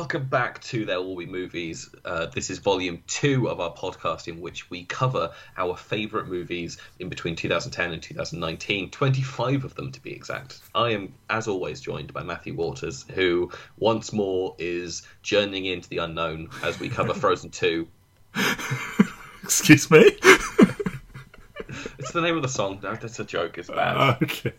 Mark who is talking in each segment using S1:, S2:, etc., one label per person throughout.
S1: Welcome back to There Will Be Movies. Uh, this is volume two of our podcast, in which we cover our favourite movies in between 2010 and 2019, 25 of them to be exact. I am, as always, joined by Matthew Waters, who once more is journeying into the unknown as we cover Frozen 2.
S2: Excuse me?
S1: It's the name of the song. No, that's a joke. It's bad.
S2: okay.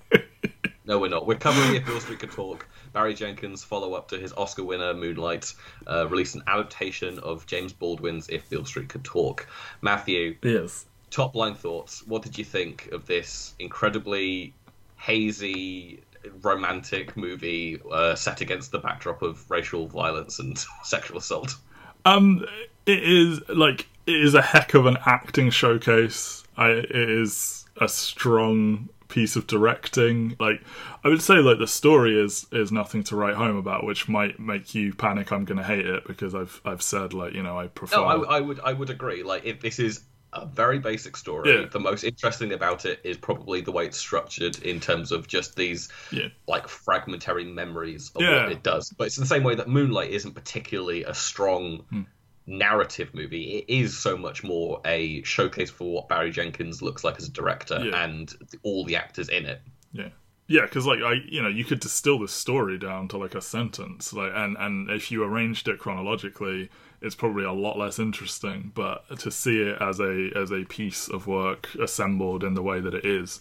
S1: No, we're not. We're covering If Beale Street Could Talk. Barry Jenkins' follow up to his Oscar winner Moonlight uh, released an adaptation of James Baldwin's If Beale Street Could Talk. Matthew,
S2: Yes.
S1: top line thoughts. What did you think of this incredibly hazy, romantic movie uh, set against the backdrop of racial violence and sexual assault?
S2: Um, it is like it is a heck of an acting showcase. I, it is a strong piece of directing. Like I would say, like the story is is nothing to write home about, which might make you panic. I'm going to hate it because I've I've said like you know I prefer.
S1: No, I, I would I would agree. Like if this is a very basic story.
S2: Yeah.
S1: The most interesting about it is probably the way it's structured in terms of just these
S2: Yeah.
S1: like fragmentary memories of
S2: Yeah.
S1: what it does. But it's the same way that Moonlight isn't particularly a strong
S2: Hmm.
S1: Narrative movie. It is so much more a showcase for what Barry Jenkins looks like as a director
S2: Yeah.
S1: and all the actors in it.
S2: Yeah. Yeah, because like I, you know, you could distill the story down to like a sentence, like, and and if you arranged it chronologically, it's probably a lot less interesting. But to see it as a as a piece of work assembled in the way that it is,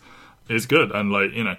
S2: is good. And like you know,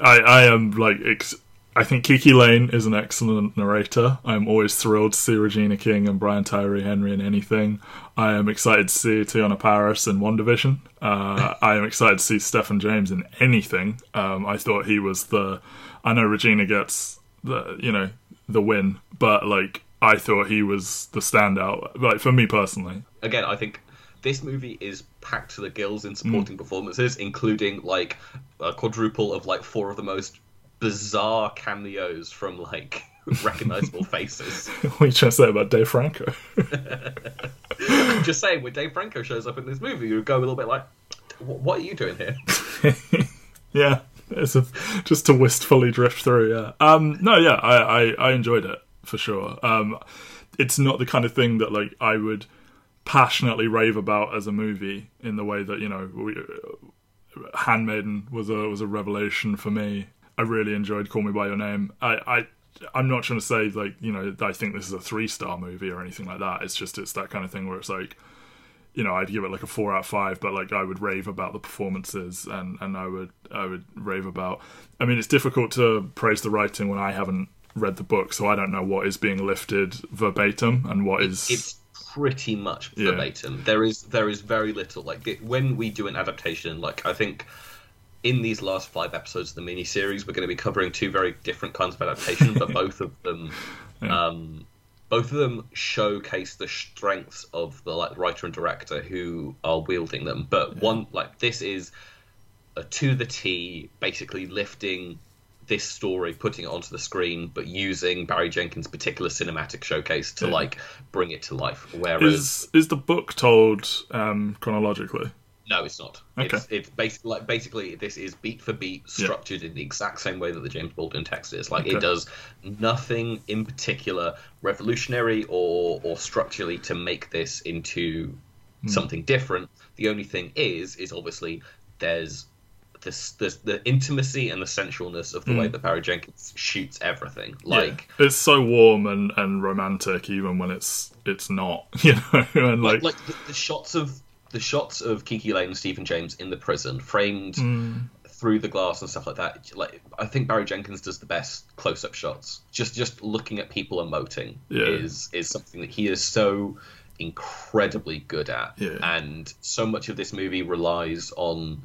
S2: I I am like ex- I think KiKi Layne is an excellent narrator. I'm always thrilled to see Regina King and Brian Tyree Henry in anything. I am excited to see Teyonah Parris in WandaVision. Uh, I am excited to see Stephan James in anything. Um, I thought he was the. I know Regina gets the you know the win, but like I thought he was the standout. Like for me personally,
S1: Again, I think this movie is packed to the gills in
S2: Hmm.
S1: supporting performances, including like a quadruple of like four of the most bizarre cameos from like recognizable faces.
S2: what are you trying to say about Dave Franco?
S1: I'm just saying, when Dave Franco shows up in this movie, you go a little bit like, "What are you doing here?"
S2: yeah, it's a, just to wistfully drift through. Yeah. Um. No. Yeah. I, I I enjoyed it for sure. Um. It's not the kind of thing that like I would passionately rave about as a movie in the way that you know we, Handmaiden was a was a revelation for me. I really enjoyed Call Me by Your Name. I, I I'm not trying to say like you know I think this is a three star movie or anything like that. It's just it's that kind of thing where it's like you know I'd give it like a four out of five, but like I would rave about the performances and and I would I would rave about. I mean it's difficult to praise the writing when I haven't read the book, so I don't know what is being lifted verbatim and what is
S1: It's pretty much
S2: Yeah.
S1: verbatim. There is there is very little like it- when we do an adaptation. Like I think in these last five episodes of the miniseries, we're going to be covering two very different kinds of adaptation, but both of them. Um, both of them showcase the strengths of the like writer and director who are wielding them. But one like this is a to the T, basically lifting this story, putting it onto the screen, but using Barry Jenkins' particular cinematic showcase to
S2: Yeah.
S1: like bring it to life. Whereas
S2: is is the book told um, chronologically?
S1: No, it's not.
S2: Okay.
S1: It's it's basically like basically this is beat for beat
S2: Yeah.
S1: structured in the exact same way that the James Baldwin text is. Like
S2: Okay.
S1: it does nothing in particular revolutionary or or structurally to make this into
S2: Hmm.
S1: something different. The only thing is is obviously there's this, this the intimacy and the sensualness of the way that Barry Jenkins shoots everything. Like
S2: Hmm. yeah. it's so warm and, and romantic even when it's it's not you know and
S1: like,
S2: like,
S1: like the, the shots of the shots of KiKi Layne and Stephan James in the prison, framed
S2: Mm.
S1: through the glass and stuff like that. Like I think Barry Jenkins does the best close-up shots. Just just looking at people emoting
S2: Yeah.
S1: is is something that he is so incredibly good at,
S2: Yeah.
S1: and so much of this movie relies on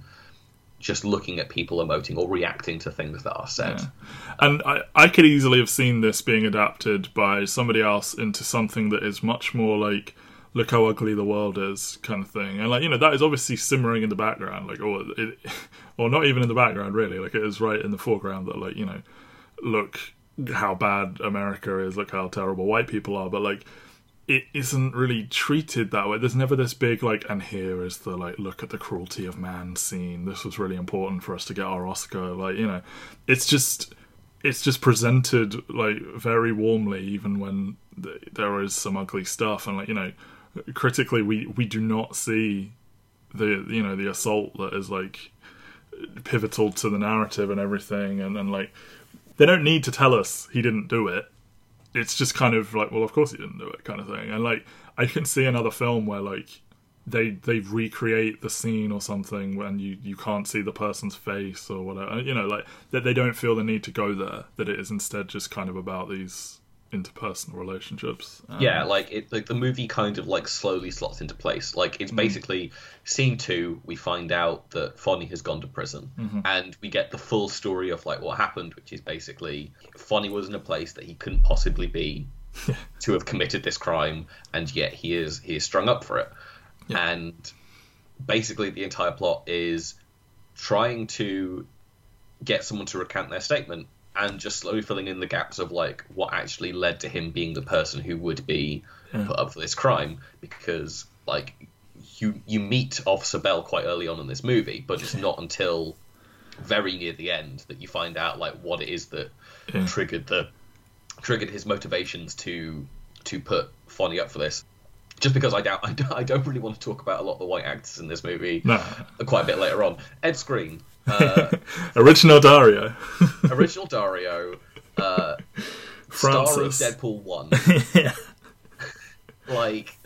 S1: just looking at people emoting or reacting to things that are said.
S2: Yeah. and I, I could easily have seen this being adapted by somebody else into something that is much more like look how ugly the world is kind of thing and like you know that is obviously simmering in the background like or it, or not even in the background really like it is right in the foreground that like you know look how bad america is look how terrible white people are but like it isn't really treated that way. There's never this big like, and here is the like, look at the cruelty of man scene. This was really important for us to get our Oscar. Like, you know, it's just it's just presented like very warmly, even when th- there is some ugly stuff, and like you know, critically, we we do not see the you know the assault that is like pivotal to the narrative and everything, and and like they don't need to tell us he didn't do it. It's just kind of like, well, of course he didn't do it, kind of thing, and like I can see another film where like they they recreate the scene or something when you you can't see the person's face or whatever. You know like that they don't feel the need to go there that it is instead just kind of about these interpersonal relationships
S1: yeah like it like the movie kind of like slowly slots into place like it's mm-hmm. basically scene two we find out that Fonny has gone to prison mm-hmm. and we get the full story of like what happened which is basically Fonny was in a place that he couldn't possibly be to have committed this crime and yet he is he is strung up for it yeah. And basically, the entire plot is trying to get someone to recant their statement and just slowly filling in the gaps of like what actually led to him being the person who would be yeah. put up for this crime because like you you meet Officer Bell quite early on in this movie, but it's not until very near the end that you find out like what it is that yeah. triggered the triggered his motivations to to put Fonny up for this just because I doubt I don't really want to talk about a lot of the white actors in this movie.
S2: No.
S1: Quite a bit later on. Ed Skrein, uh,
S2: original Daario,
S1: original Daario, uh, star of Deadpool one.
S2: yeah.
S1: like,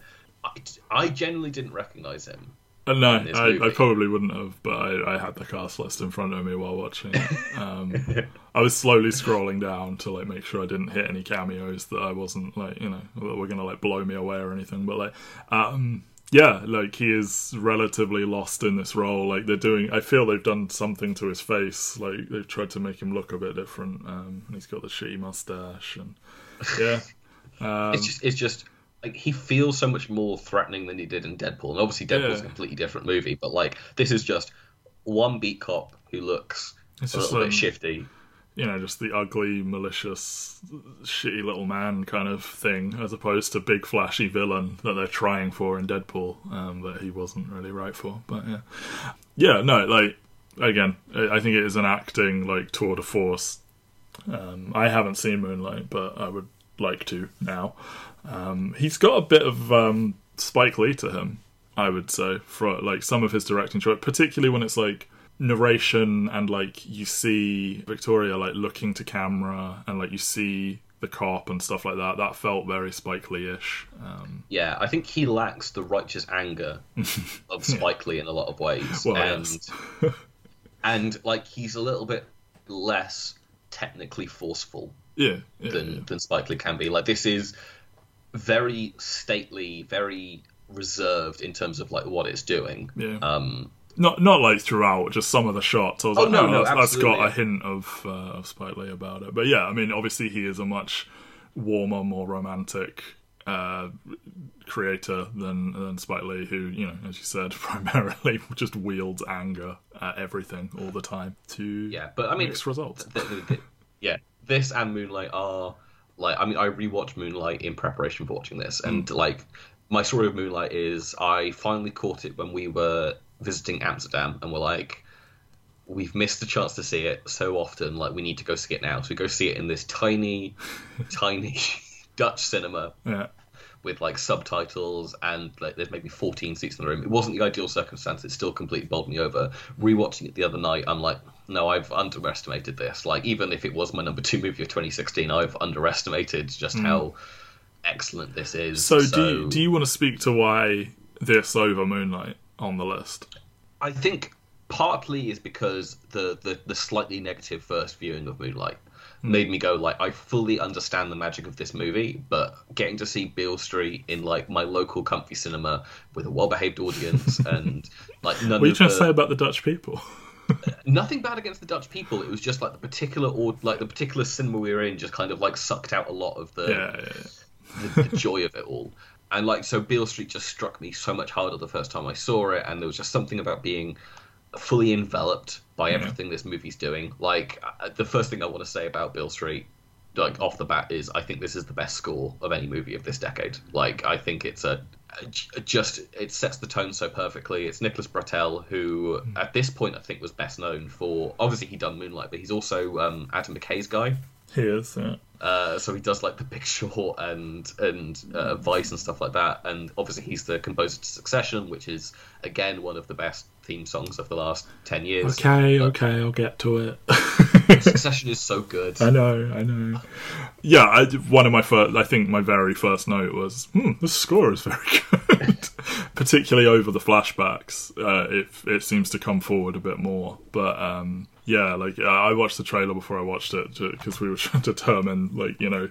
S1: I, I genuinely didn't recognize him.
S2: Uh, no, I, I, probably wouldn't have, but I, I, had the cast list in front of me while watching. Um, I was slowly scrolling down to like make sure I didn't hit any cameos that I wasn't like you know that were gonna like blow me away or anything. But like, um, yeah, like he is relatively lost in this role. Like they're doing, I feel they've done something to his face. Like they've tried to make him look a bit different. Um, and he's got the shitty mustache and yeah.
S1: Um, it's just, it's just like he feels so much more threatening than he did in Deadpool. And obviously Deadpool's yeah. a completely different movie, but like this is just one beat cop who looks it's a little um, bit shifty.
S2: You know, just the ugly, malicious, shitty little man kind of thing, as opposed to big flashy villain that they're trying for in Deadpool, um, that he wasn't really right for. But yeah, yeah, no, like again, I think it is an acting like tour de force. Um, I haven't seen Moonlight, but I would like to now. Um, he's got a bit of um, Spike Lee to him, I would say, for like some of his directing choice, particularly when it's like narration and like you see Victoria like looking to camera and like you see the cop and stuff like that. That felt very Spike Lee-ish. Um,
S1: yeah, I think he lacks the righteous anger of Spike yeah. Lee in a lot of ways, well, and yes. and like he's a little bit less technically forceful.
S2: Yeah, yeah
S1: than
S2: yeah.
S1: than Spike Lee can be. Like this is very stately, very reserved in terms of like what it's doing.
S2: Yeah.
S1: Um,
S2: not not like throughout, just some of the shots. I was
S1: oh,
S2: like,
S1: no, no,
S2: that's,
S1: that's
S2: got a hint of uh, of Spike Lee about it. But yeah, I mean, obviously he is a much warmer, more romantic uh, creator than than Spike Lee, who you know, as you said, primarily just wields anger at everything all the time to
S1: yeah. But I mean,
S2: mixed results.
S1: The, the, the, yeah, this and Moonlight are like I mean I rewatched Moonlight in preparation for watching this, and mm. like my story of Moonlight is I finally caught it when we were visiting Amsterdam, and we're like, we've missed the chance to see it so often, like we need to go see it now. So we go see it in this tiny, tiny Dutch cinema.
S2: Yeah
S1: with like subtitles and like there's maybe 14 seats in the room. It wasn't the ideal circumstance. It still completely bowled me over. Rewatching it the other night, I'm like, no, I've underestimated this. Like even if it was my number two movie of 2016, I've underestimated just mm. how excellent this is.
S2: So, so, do you, do you want to speak to why this over Moonlight on the list?
S1: I think partly is because the, the, the slightly negative first viewing of Moonlight hmm. made me go like I fully understand the magic of this movie, but getting to see Beale Street in like my local comfy cinema with a well-behaved audience and like none.
S2: What are you trying
S1: the...
S2: to say about the Dutch people?
S1: nothing bad against the Dutch people. It was just like the particular or like the particular cinema we were in just kind of like sucked out a lot of the
S2: yeah, yeah, yeah.
S1: The, the joy of it all. And like so, Beale Street just struck me so much harder the first time I saw it, and there was just something about being fully enveloped by everything yeah. this movie's doing. Like uh, the first thing I want to say about Beale Street, like off the bat, is I think this is the best score of any movie of this decade. Like I think it's a just it sets the tone so perfectly. It's Nicholas Britell, who
S2: Hmm.
S1: at this point I think was best known for obviously he done Moonlight, but he's also um, Adam McKay's guy.
S2: He is. Yeah.
S1: Uh, so he does like The Big Short and and uh, Vice and stuff like that. And obviously he's the composer to Succession, which is again one of the best theme songs of the last ten years.
S2: Okay,
S1: But
S2: okay, I'll get to it.
S1: Succession is so good.
S2: I know, I know. Yeah, I, one of my first, I think my very first note was, hmm, the score is very good. Particularly over the flashbacks, uh, it it seems to come forward a bit more. But um, yeah, like I watched the trailer before I watched it because we were trying to determine, like you know,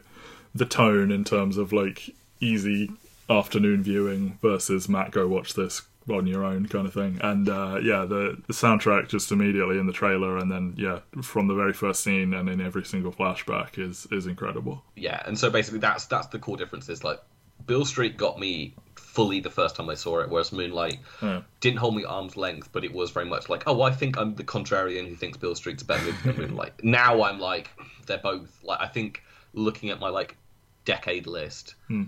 S2: the tone in terms of like easy afternoon viewing versus Matt go watch this on your own kind of thing. And uh, yeah, the the soundtrack just immediately in the trailer, and then yeah, from the very first scene and in every single flashback is is incredible.
S1: yeah, and so basically that's that's the core difference. Is like Beale Street got me fully the first time I saw it, whereas Moonlight
S2: Yeah.
S1: didn't hold me arm's length, but it was very much like, oh, I think I'm the contrarian who thinks Beale Street's better than Moonlight. Now I'm like, they're both like I think looking at my like decade list,
S2: Hmm.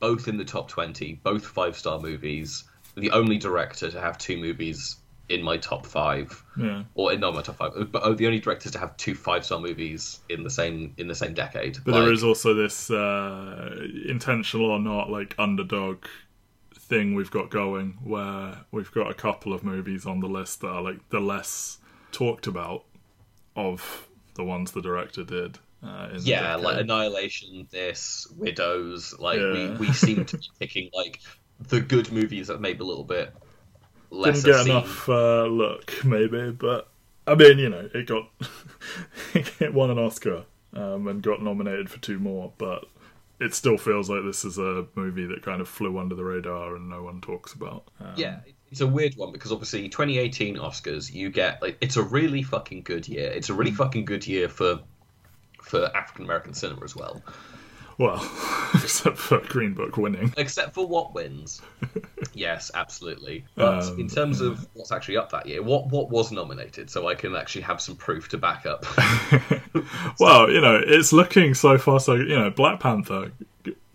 S1: both in the top twenty, both five star movies. The only director to have two movies in my top five,
S2: Yeah.
S1: or not my top five, but oh, the only directors to have two five star movies in the same in the same decade.
S2: But
S1: Like,
S2: there is also this uh, intentional or not like underdog thing we've got going where we've got a couple of movies on the list that are like the less talked about of the ones the director did. Uh,
S1: yeah, like. Annihilation, this, Widows, like
S2: Yeah.
S1: we, we seem to be picking like the good movies that maybe a little bit
S2: didn't get
S1: seen.
S2: enough uh, look maybe, but I mean you know it got it won an Oscar um, and got nominated for two more, but it still feels like this is a movie that kind of flew under the radar and no one talks about. Um,
S1: Yeah, it's a weird one because obviously 2018 Oscars, you get like it's a really fucking good year. It's a really fucking good year for for African American cinema as well.
S2: Well, except for Green Book winning.
S1: Except for what wins. yes, absolutely. But
S2: Um,
S1: in terms of what's actually up that year, what what was nominated, so I can actually have some proof to back up.
S2: well, you know, it's looking so far so. You know, Black Panther.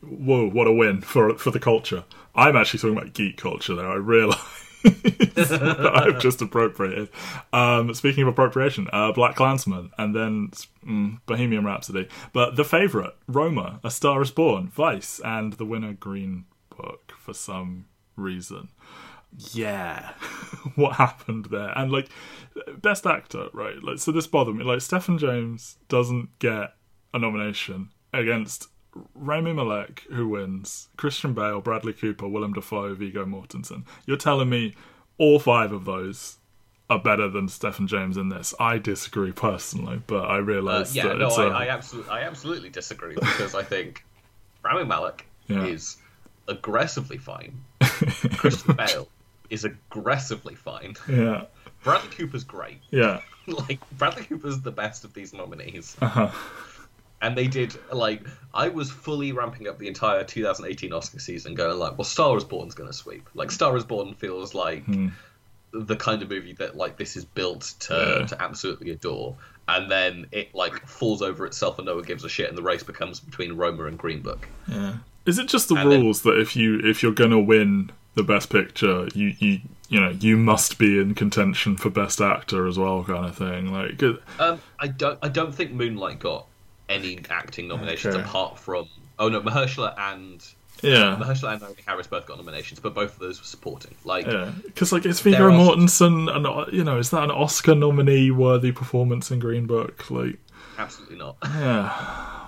S2: Whoa, what a win for for the culture. I'm actually talking about geek culture there. I realise I've just appropriated. Um, speaking of appropriation, uh, Black Klansman, and then mm, Bohemian Rhapsody. But the favourite, Roma, A Star Is Born, Vice, and the winner, Green Book, for some reason. Yeah, what happened there? And like, best actor, right? Like, so this bothered me. Like, Stephan James doesn't get a nomination against Rami Malek, who wins, Christian Bale, Bradley Cooper, Willem Dafoe, Viggo Mortensen. You're telling me all five of those are better than Stephan James in this? I disagree personally, but I
S1: Uh,
S2: realise
S1: yeah,
S2: that
S1: no,
S2: it's
S1: I,
S2: a,
S1: I absolutely, I absolutely disagree because I think Rami Malek
S2: Yeah.
S1: is aggressively fine. Christian Bale is aggressively fine.
S2: yeah,
S1: Bradley Cooper's great.
S2: yeah,
S1: Like Bradley Cooper's the best of these nominees,
S2: uh-huh.
S1: And they did like I was fully ramping up the entire 2018 Oscar season, going like, "Well, Star Is Born's going to sweep." Like Star Is Born feels like
S2: Hmm.
S1: the kind of movie that like this is built to
S2: Yeah.
S1: to absolutely adore, and then it like falls over itself and no one gives a shit, and the race becomes between Roma and Green Book.
S2: yeah. Is it just the
S1: And then-
S2: rules that if you if you're gonna win the best picture, you you you know you must be in contention for best actor as well, kind of thing? Like,
S1: Um, I don't I don't think Moonlight got any acting nominations
S2: Okay.
S1: apart from oh no Mahershala and
S2: yeah,
S1: Mahershala and Naomie Harris both got nominations, but both of those were supporting. Like
S2: Yeah, because like it's Viggo Mortensen, and you know, is that an Oscar nominee worthy performance in Green Book? Like,
S1: absolutely not,
S2: yeah,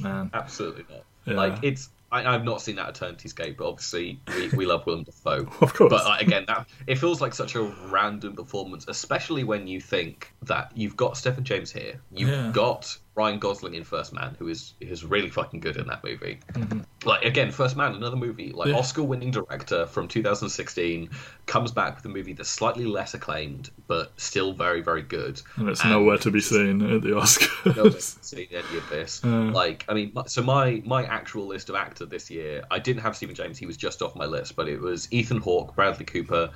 S2: man,
S1: absolutely not.
S2: Yeah.
S1: Like it's. I, I've not seen that Eternity's Gate, but obviously we, we love Willem Dafoe.
S2: of course.
S1: But like, again, that it feels like such a random performance, especially when you think that you've got Stephan James here, you've
S2: Yeah.
S1: got Ryan Gosling in First Man, who is who's really fucking good in that movie.
S2: Mm-hmm.
S1: Like again, First Man, another movie like
S2: Yeah.
S1: Oscar-winning director from 2016, comes back with a movie that's slightly less acclaimed, but still very very good.
S2: and it's
S1: and
S2: nowhere to be seen at the Oscar.
S1: no one's
S2: Oscars.
S1: seen any of this.
S2: Uh.
S1: Like, I mean, so my my actual list of actor this year, I didn't have Stephan James; he was just off my list. But it was Ethan Hawke, Bradley Cooper,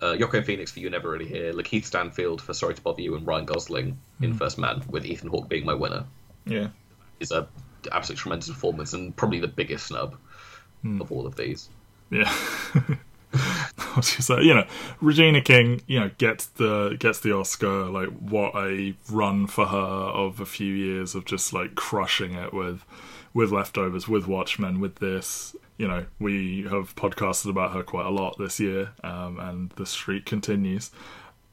S1: uh, Joaquin Phoenix for You Never Really Here, Lakeith Stanfield for Sorry to Bother You, and Ryan Gosling in First Man, with Ethan Hawke being my winner.
S2: yeah,
S1: Is a absolute tremendous performance and probably the biggest snub
S2: Hmm.
S1: of all of these.
S2: Yeah. I was say, you know, Regina King, you know, gets the gets the Oscar. Like, what a run for her of a few years of just like crushing it with with leftovers, with Watchmen, with this. You know, we have podcasted about her quite a lot this year, um, and the streak continues.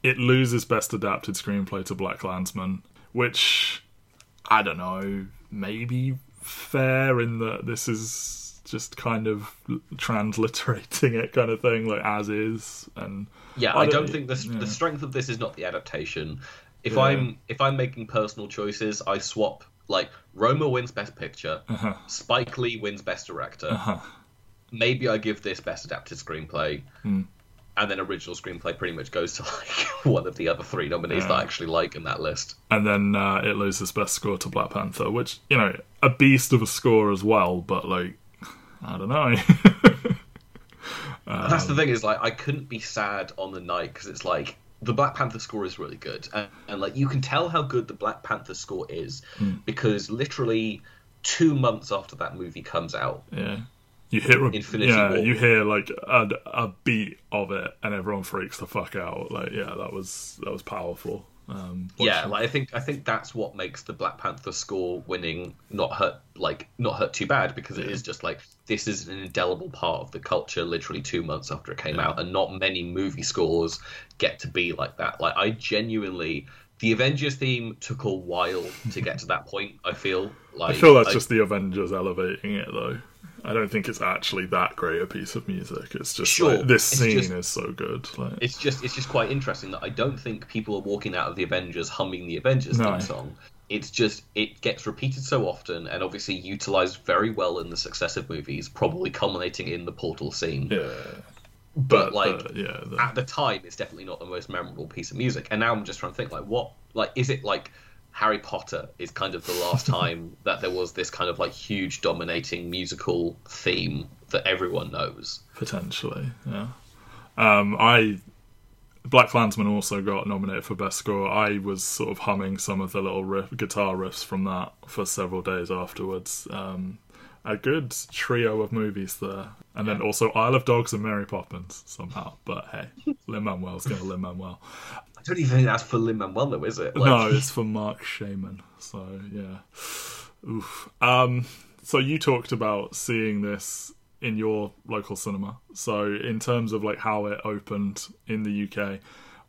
S2: It loses Best Adapted Screenplay to Black Klansman, which I don't know, maybe fair in that this is just kind of transliterating it kind of thing like as is and
S1: yeah i, I don't, don't, think the, yeah. the strength of this is not the adaptation if yeah. i'm if i'm making personal choices i swap like roma wins best picture uh-huh. spike lee wins best director uh-huh. Maybe i give this best adapted screenplay
S2: mm.
S1: and then original screenplay pretty much goes to like one of the other three nominees yeah. that i actually like in that list
S2: and then uh, it loses best score to black panther which you know a beast of a score as well but like I don't know.
S1: um, That's the thing is like I couldn't be sad on the night because it's like the Black Panther score is really good, and, and, like you can tell how good the Black Panther score is
S2: mm.
S1: because literally two months after that movie comes out,
S2: yeah, you hear Infinity yeah, War. you hear like a, a beat of it, and everyone freaks the fuck out. Like, yeah, that was that was powerful. Um,
S1: yeah, like I think I think that's what makes the Black Panther score winning not hurt like not hurt too bad because it is just like this is an indelible part of the culture literally two months after it came yeah. out and not many movie scores get to be like that. Like I genuinely the Avengers theme took a while to get to that point. I feel like
S2: I feel that's I, just the Avengers elevating it though. I don't think it's actually that great a piece of music. It's just sure, like, this scene just, is so good. Like,
S1: it's just it's just quite interesting that I don't think people are walking out of the Avengers humming the Avengers no. theme song. It's just it gets repeated so often and obviously utilized very well in the successive movies, probably culminating in the portal scene.
S2: Yeah.
S1: But, but like uh, yeah, the... at the time, it's definitely not the most memorable piece of music. And now I'm just trying to think like what like is it like Harry Potter is kind of the last time that there was this kind of like huge dominating musical theme that everyone knows.
S2: Potentially, yeah. Um, I Black Klansman also got nominated for best score. I was sort of humming some of the little riff, guitar riffs from that for several days afterwards. Um, a good trio of movies there, and yeah. then also Isle of Dogs and Mary Poppins somehow. But hey, Lin Manuel's going to Lin Manuel I
S1: don't even think that's for Lin Manuel, though, is it?
S2: Like... No, it's for Marc Shaiman. So yeah, oof. Um, so you talked about seeing this in your local cinema. So in terms of like how it opened in the UK,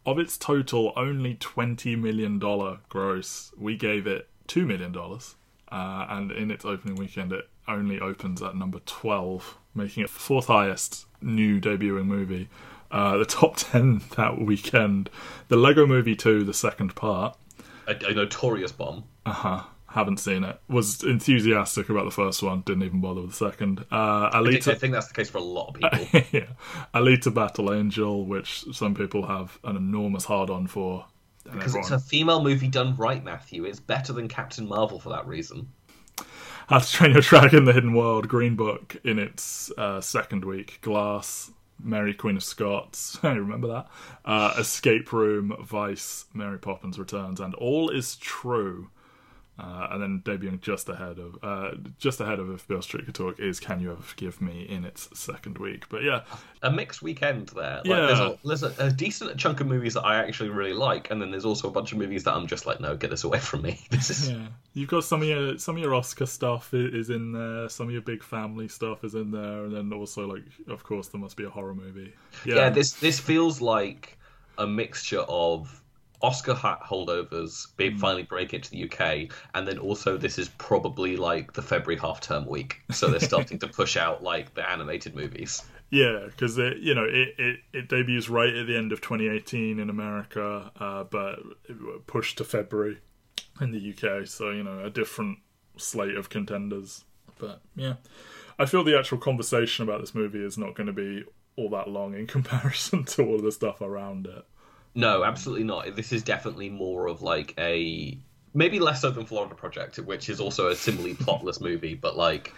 S2: of its total only twenty million dollar gross, we gave it two million dollars, uh, and in its opening weekend, it only opens at number twelve, making it fourth highest new debuting movie uh, the top 10 that weekend the Lego Movie 2, the second part.
S1: A, a notorious bomb.
S2: Uh huh. Haven't seen it. Was enthusiastic about the first one. Didn't even bother with the second. Uh, Alita... I,
S1: think, I think that's the case for a lot of people.
S2: yeah. Alita Battle Angel, which some people have an enormous hard on for.
S1: Because everyone... it's a female movie done right, Matthew. It's better than Captain Marvel for that reason.
S2: How to Train Your Dragon: The Hidden World, Green Book in its uh, second week, Glass, Mary Queen of Scots. I remember that. Uh, Escape Room, Vice, Mary Poppins Returns, and All Is True. Uh, and then debuting just ahead of uh, just ahead of if Beale Street could talk is Can You Ever Forgive Me in its second week. But yeah,
S1: a mixed weekend there. Like,
S2: yeah,
S1: there's, a, there's a, a, decent chunk of movies that I actually really like, and then there's also a bunch of movies that I'm just like, no, get this away from me. This is
S2: yeah. You've got some of your some of your Oscar stuff is in there, some of your big family stuff is in there, and then also like, of course, there must be a horror movie.
S1: Yeah, yeah this this feels like a mixture of Oscar hat holdovers be mm. finally break into the UK, and then also this is probably like the February half term week, so they're starting to push out like the animated movies.
S2: Yeah, because you know it, it, it debuts right at the end of 2018 in America, uh, but pushed to February in the UK. So you know a different slate of contenders. But yeah, I feel the actual conversation about this movie is not going to be all that long in comparison to all the stuff around it.
S1: No, absolutely not. This is definitely more of like a maybe less so than Florida Project, which is also a similarly plotless movie, but like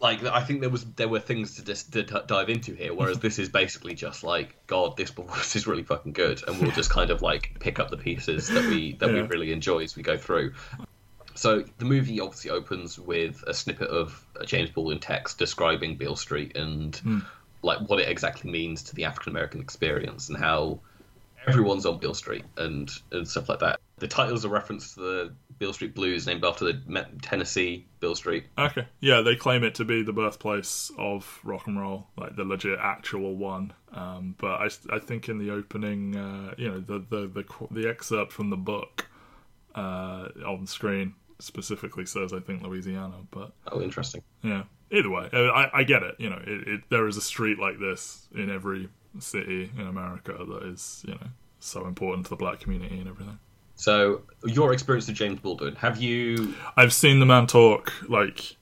S1: like I think there was there were things to just to dive into here, whereas this is basically just like God, this performance is really fucking good, and we'll just kind of like pick up the pieces that we that yeah. we really enjoy as we go through. so the movie obviously opens with a snippet of a James Baldwin text describing Beale Street and hmm. like what it exactly means to the African American experience and how everyone's on Beale Street and and stuff like that. The title's a reference to the Beale Street Blues, named after the Tennessee Beale Street.
S2: Okay. Yeah, they claim it to be the birthplace of rock and roll, like the legit actual one. Um, but I, I think in the opening, uh, you know, the, the the the excerpt from the book uh, on screen specifically says I think Louisiana, but
S1: Oh, interesting.
S2: yeah. Either way, I, I get it. You know, it, it, there is a street like this in every city in America that is, you know, so important to the black community and everything.
S1: So, your experience with James Baldwin, have you?
S2: I've seen the man talk like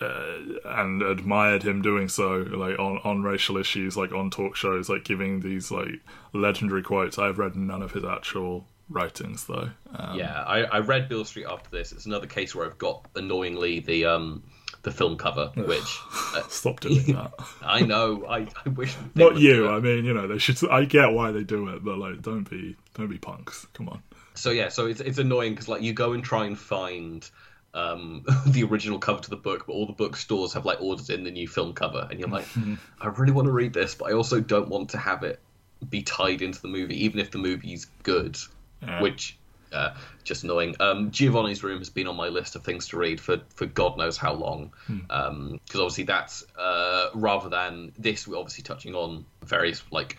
S2: uh, and admired him doing so like on on racial issues like on talk shows like giving these like legendary quotes i've read none of his actual writings though um,
S1: Yeah, I, I read Beale Street after this. It's another case where I've got annoyingly the um the film cover, which uh,
S2: stop doing that
S1: I know. I, I wish
S2: not you i mean you know they should i get why they do it but like don't be don't be punks come on
S1: So yeah, so it's it's annoying because like you go and try and find um, the original cover to the book, but all the bookstores have like ordered in the new film cover, and you're like, I really want to read this, but I also don't want to have it be tied into the movie, even if the movie's good,
S2: Yeah.
S1: which. Uh, just annoying. Um, Giovanni's Room has been on my list of things to read for, for God knows how long. Because obviously that's uh, rather than this, we're obviously touching on various like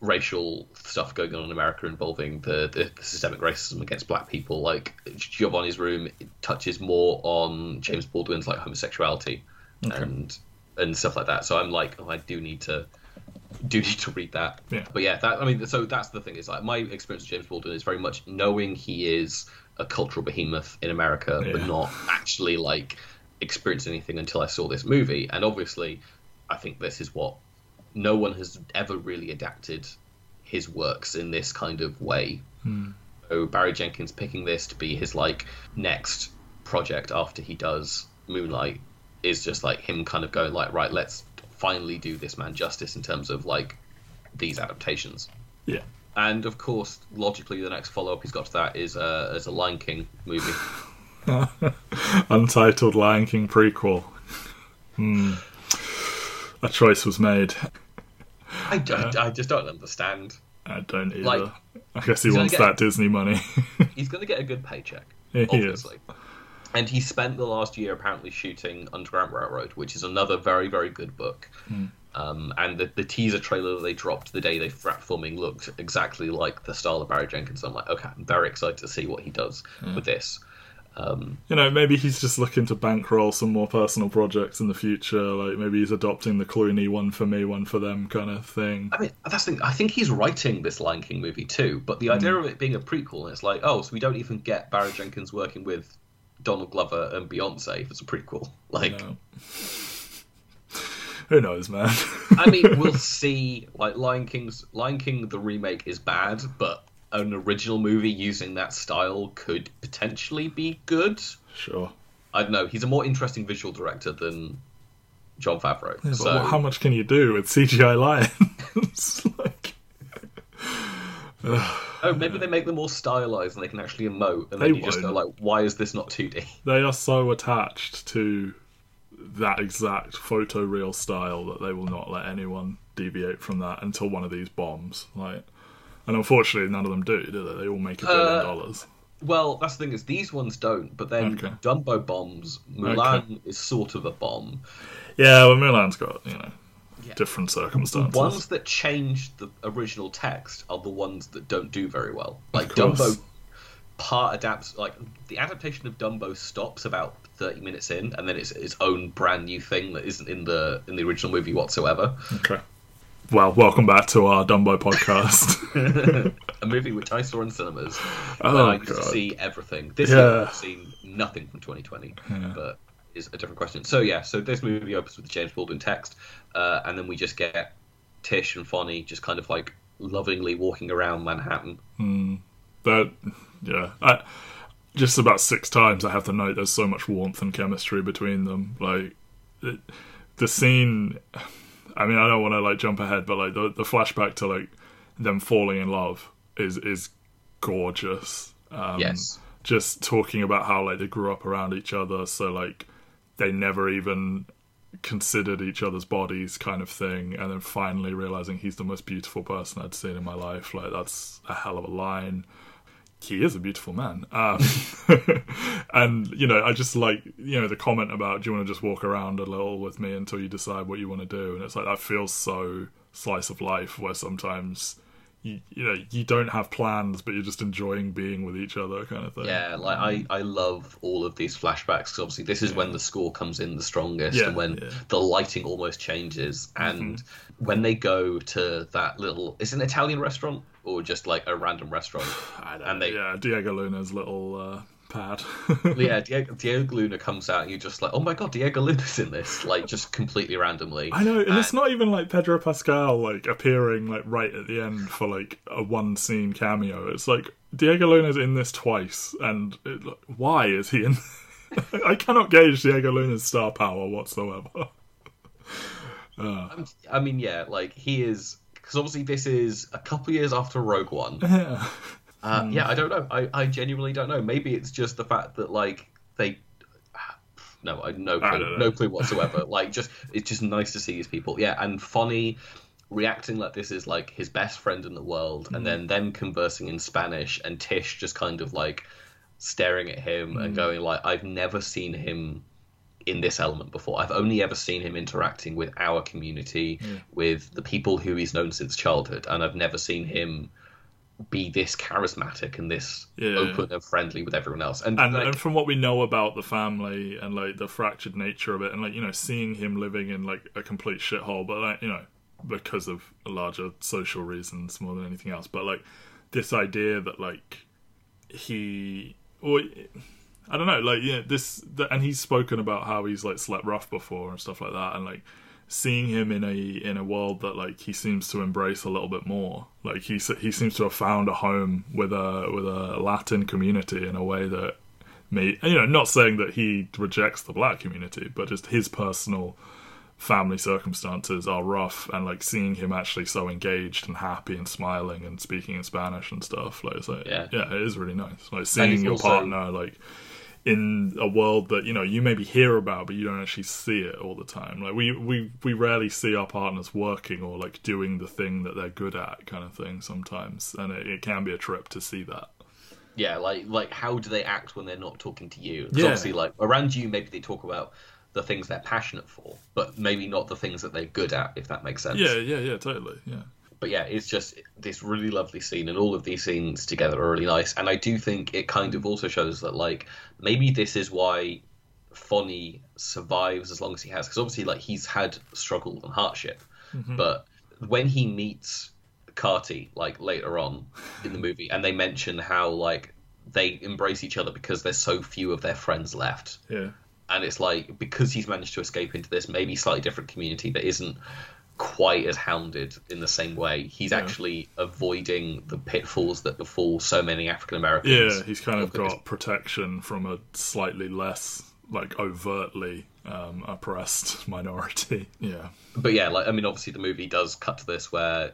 S1: racial stuff going on in America involving the, the, the systemic racism against black people. Like Giovanni's Room touches more on James Baldwin's like homosexuality and and stuff like that. So I'm like, oh, I do need to do need to read that.
S2: Yeah.
S1: But yeah, that I mean, so that's the thing is like my experience with James Baldwin is very much knowing he is a cultural behemoth in America, but not actually like experience anything until I saw this movie. And obviously, I think this is what no one has ever really adapted his works in this kind of way. Hmm. So Barry Jenkins picking this to be his like next project after he does Moonlight is just like him kind of going like, right, let's finally do this man justice in terms of like these adaptations.
S2: yeah
S1: And of course, logically, the next follow up he's got to that is uh, is a Lion King movie.
S2: untitled lion king prequel hmm. a choice was made
S1: I, don't, I just don't understand.
S2: i don't either
S1: Like,
S2: i guess he wants
S1: get-
S2: that disney money
S1: He's going to get a good paycheck,
S2: he is.
S1: And he spent the last year apparently shooting Underground Railroad, which is another very, very good book.
S2: Hmm.
S1: Um, and the, the teaser trailer that they dropped the day they wrapped filming looked exactly like the style of Barry Jenkins. I'm like, okay, I'm very excited to see what he does with this. Um,
S2: you know, maybe he's just looking to bankroll some more personal projects in the future. Like maybe he's adopting the Clooney one for me, one for them kind of thing.
S1: I mean, that's the thing. I think he's writing this Lion King movie too, but the idea of it being a prequel, it's like, oh, so we don't even get Barry Jenkins working with Donald Glover and Beyonce if it's a prequel. Like,
S2: No. Who knows, man?
S1: I mean, we'll see. Like Lion King's Lion King, the remake is bad, but an original movie using that style could potentially be good.
S2: sure.
S1: I don't know. He's a more interesting visual director than Jon Favreau.
S2: Yeah,
S1: so
S2: how much can you do with CGI lions? like,
S1: oh, maybe they make them more stylized and they can actually emote, and
S2: They
S1: then you just go like, why is this not 2D?
S2: they are so attached to that exact photoreal style that they will not let anyone deviate from that until one of these bombs. Like, and unfortunately, none of them do, do they? They all make a billion
S1: Uh,
S2: dollars.
S1: Well, that's the thing is these ones don't, but then
S2: Okay.
S1: Dumbo bombs. Mulan is sort of a bomb.
S2: Yeah, well, Mulan's got you know
S1: Yeah.
S2: different circumstances.
S1: The ones that change the original text are the ones that don't do very well. Like. Dumbo part adapts like the adaptation of Dumbo stops about 30 minutes in and then it's its own brand new thing that isn't in the in the original movie whatsoever.
S2: Okay. Well, welcome back to our Dumbo podcast.
S1: a movie which I saw in cinemas
S2: Oh,
S1: when I used to see everything. This
S2: Yeah.
S1: year I've seen nothing from 2020,
S2: Yeah.
S1: but is a different question. So yeah, so this movie opens with the James Baldwin text, uh, and then we just get Tish and Fonny just kind of like lovingly walking around Manhattan.
S2: But yeah, I, just about six times I have to note there's so much warmth and chemistry between them. Like it, the scene. I mean, I don't want to like jump ahead, but like the the flashback to like them falling in love is is gorgeous. Um,
S1: Yes.
S2: just talking about how like they grew up around each other, so like they never even considered each other's bodies kind of thing and then finally realizing he's the most beautiful person I'd seen in my life. Like that's a hell of a line. He is a beautiful man. Um, and you know I just like you know the comment about do you want to just walk around a little with me until you decide what you want to do? And it's like that feels so slice of life where sometimes you, you know you don't have plans but you're just enjoying being with each other kind of thing.
S1: Yeah, like I, I love all of these flashbacks because obviously this is when the score comes in the strongest
S2: Yeah,
S1: and when
S2: yeah.
S1: the lighting almost changes. And when they go to that little it's an Italian restaurant or just like a random restaurant?
S2: I don't
S1: and they
S2: yeah Diego Luna's little uh, pad
S1: yeah Diego, Diego Luna comes out and you're just like oh my god Diego Luna's in this like just completely randomly
S2: I know, and it's not even like Pedro Pascal like appearing like right at the end for like a one scene cameo. It's like Diego Luna's in this twice, and it, like, why is he in? I cannot gauge Diego Luna's star power whatsoever. Uh.
S1: I mean yeah like he is because obviously this is a couple years after Rogue One
S2: Yeah,
S1: Uh, Yeah, I don't know. I, I genuinely don't know. Maybe it's just the fact that like they. No, I no clue,
S2: don't
S1: no clue whatsoever. like, just it's just nice to see these people. Yeah, and Fonny, reacting like this is like his best friend in the world,
S2: Mm.
S1: and then them conversing in Spanish, and Tish just kind of like staring at him
S2: Mm.
S1: and going like, I've never seen him in this element before. I've only ever seen him interacting with our community, with the people who he's known since childhood, and I've never seen him be this charismatic and this
S2: Yeah.
S1: open and friendly with everyone else. And,
S2: and
S1: like,
S2: and from what we know about the family and like the fractured nature of it, and like you know seeing him living in like a complete shithole, but like you know because of larger social reasons more than anything else. But like this idea that like he or I don't know, like yeah, this the, and he's spoken about how he's like slept rough before and stuff like that, and like seeing him in a in a world that like he seems to embrace a little bit more. Like he he seems to have found a home with a with a Latin community in a way that may you know not saying that he rejects the black community, but just his personal family circumstances are rough and like seeing him actually so engaged and happy and smiling and speaking in Spanish and stuff like, it's like
S1: Yeah.
S2: yeah it is really nice like seeing your
S1: also-
S2: partner like in a world that you know you maybe hear about but you don't actually see it all the time. Like we we we rarely see our partners working or like doing the thing that they're good at kind of thing sometimes. And it, it can be a trip to see that.
S1: Yeah, like like how do they act when they're not talking to you?
S2: Yeah.
S1: obviously, like around you, maybe they talk about the things they're passionate for, but maybe not the things that they're good at, if that makes sense.
S2: yeah yeah yeah totally yeah
S1: but yeah, it's just this really lovely scene, and all of these scenes together are really nice. And I do think it kind of also shows that like maybe this is why Fonny survives as long as he has, because obviously like he's had struggle and hardship, mm-hmm. but when he meets Carty like later on in the movie, and they mention how like they embrace each other because there's so few of their friends left.
S2: Yeah.
S1: And it's like because he's managed to escape into this maybe slightly different community that isn't quite as hounded in the same way he's actually avoiding the pitfalls that befall so many african americans
S2: Yeah, he's kind of got protection from a slightly less like overtly um, oppressed minority. Yeah,
S1: but yeah like i mean obviously the movie does cut to this where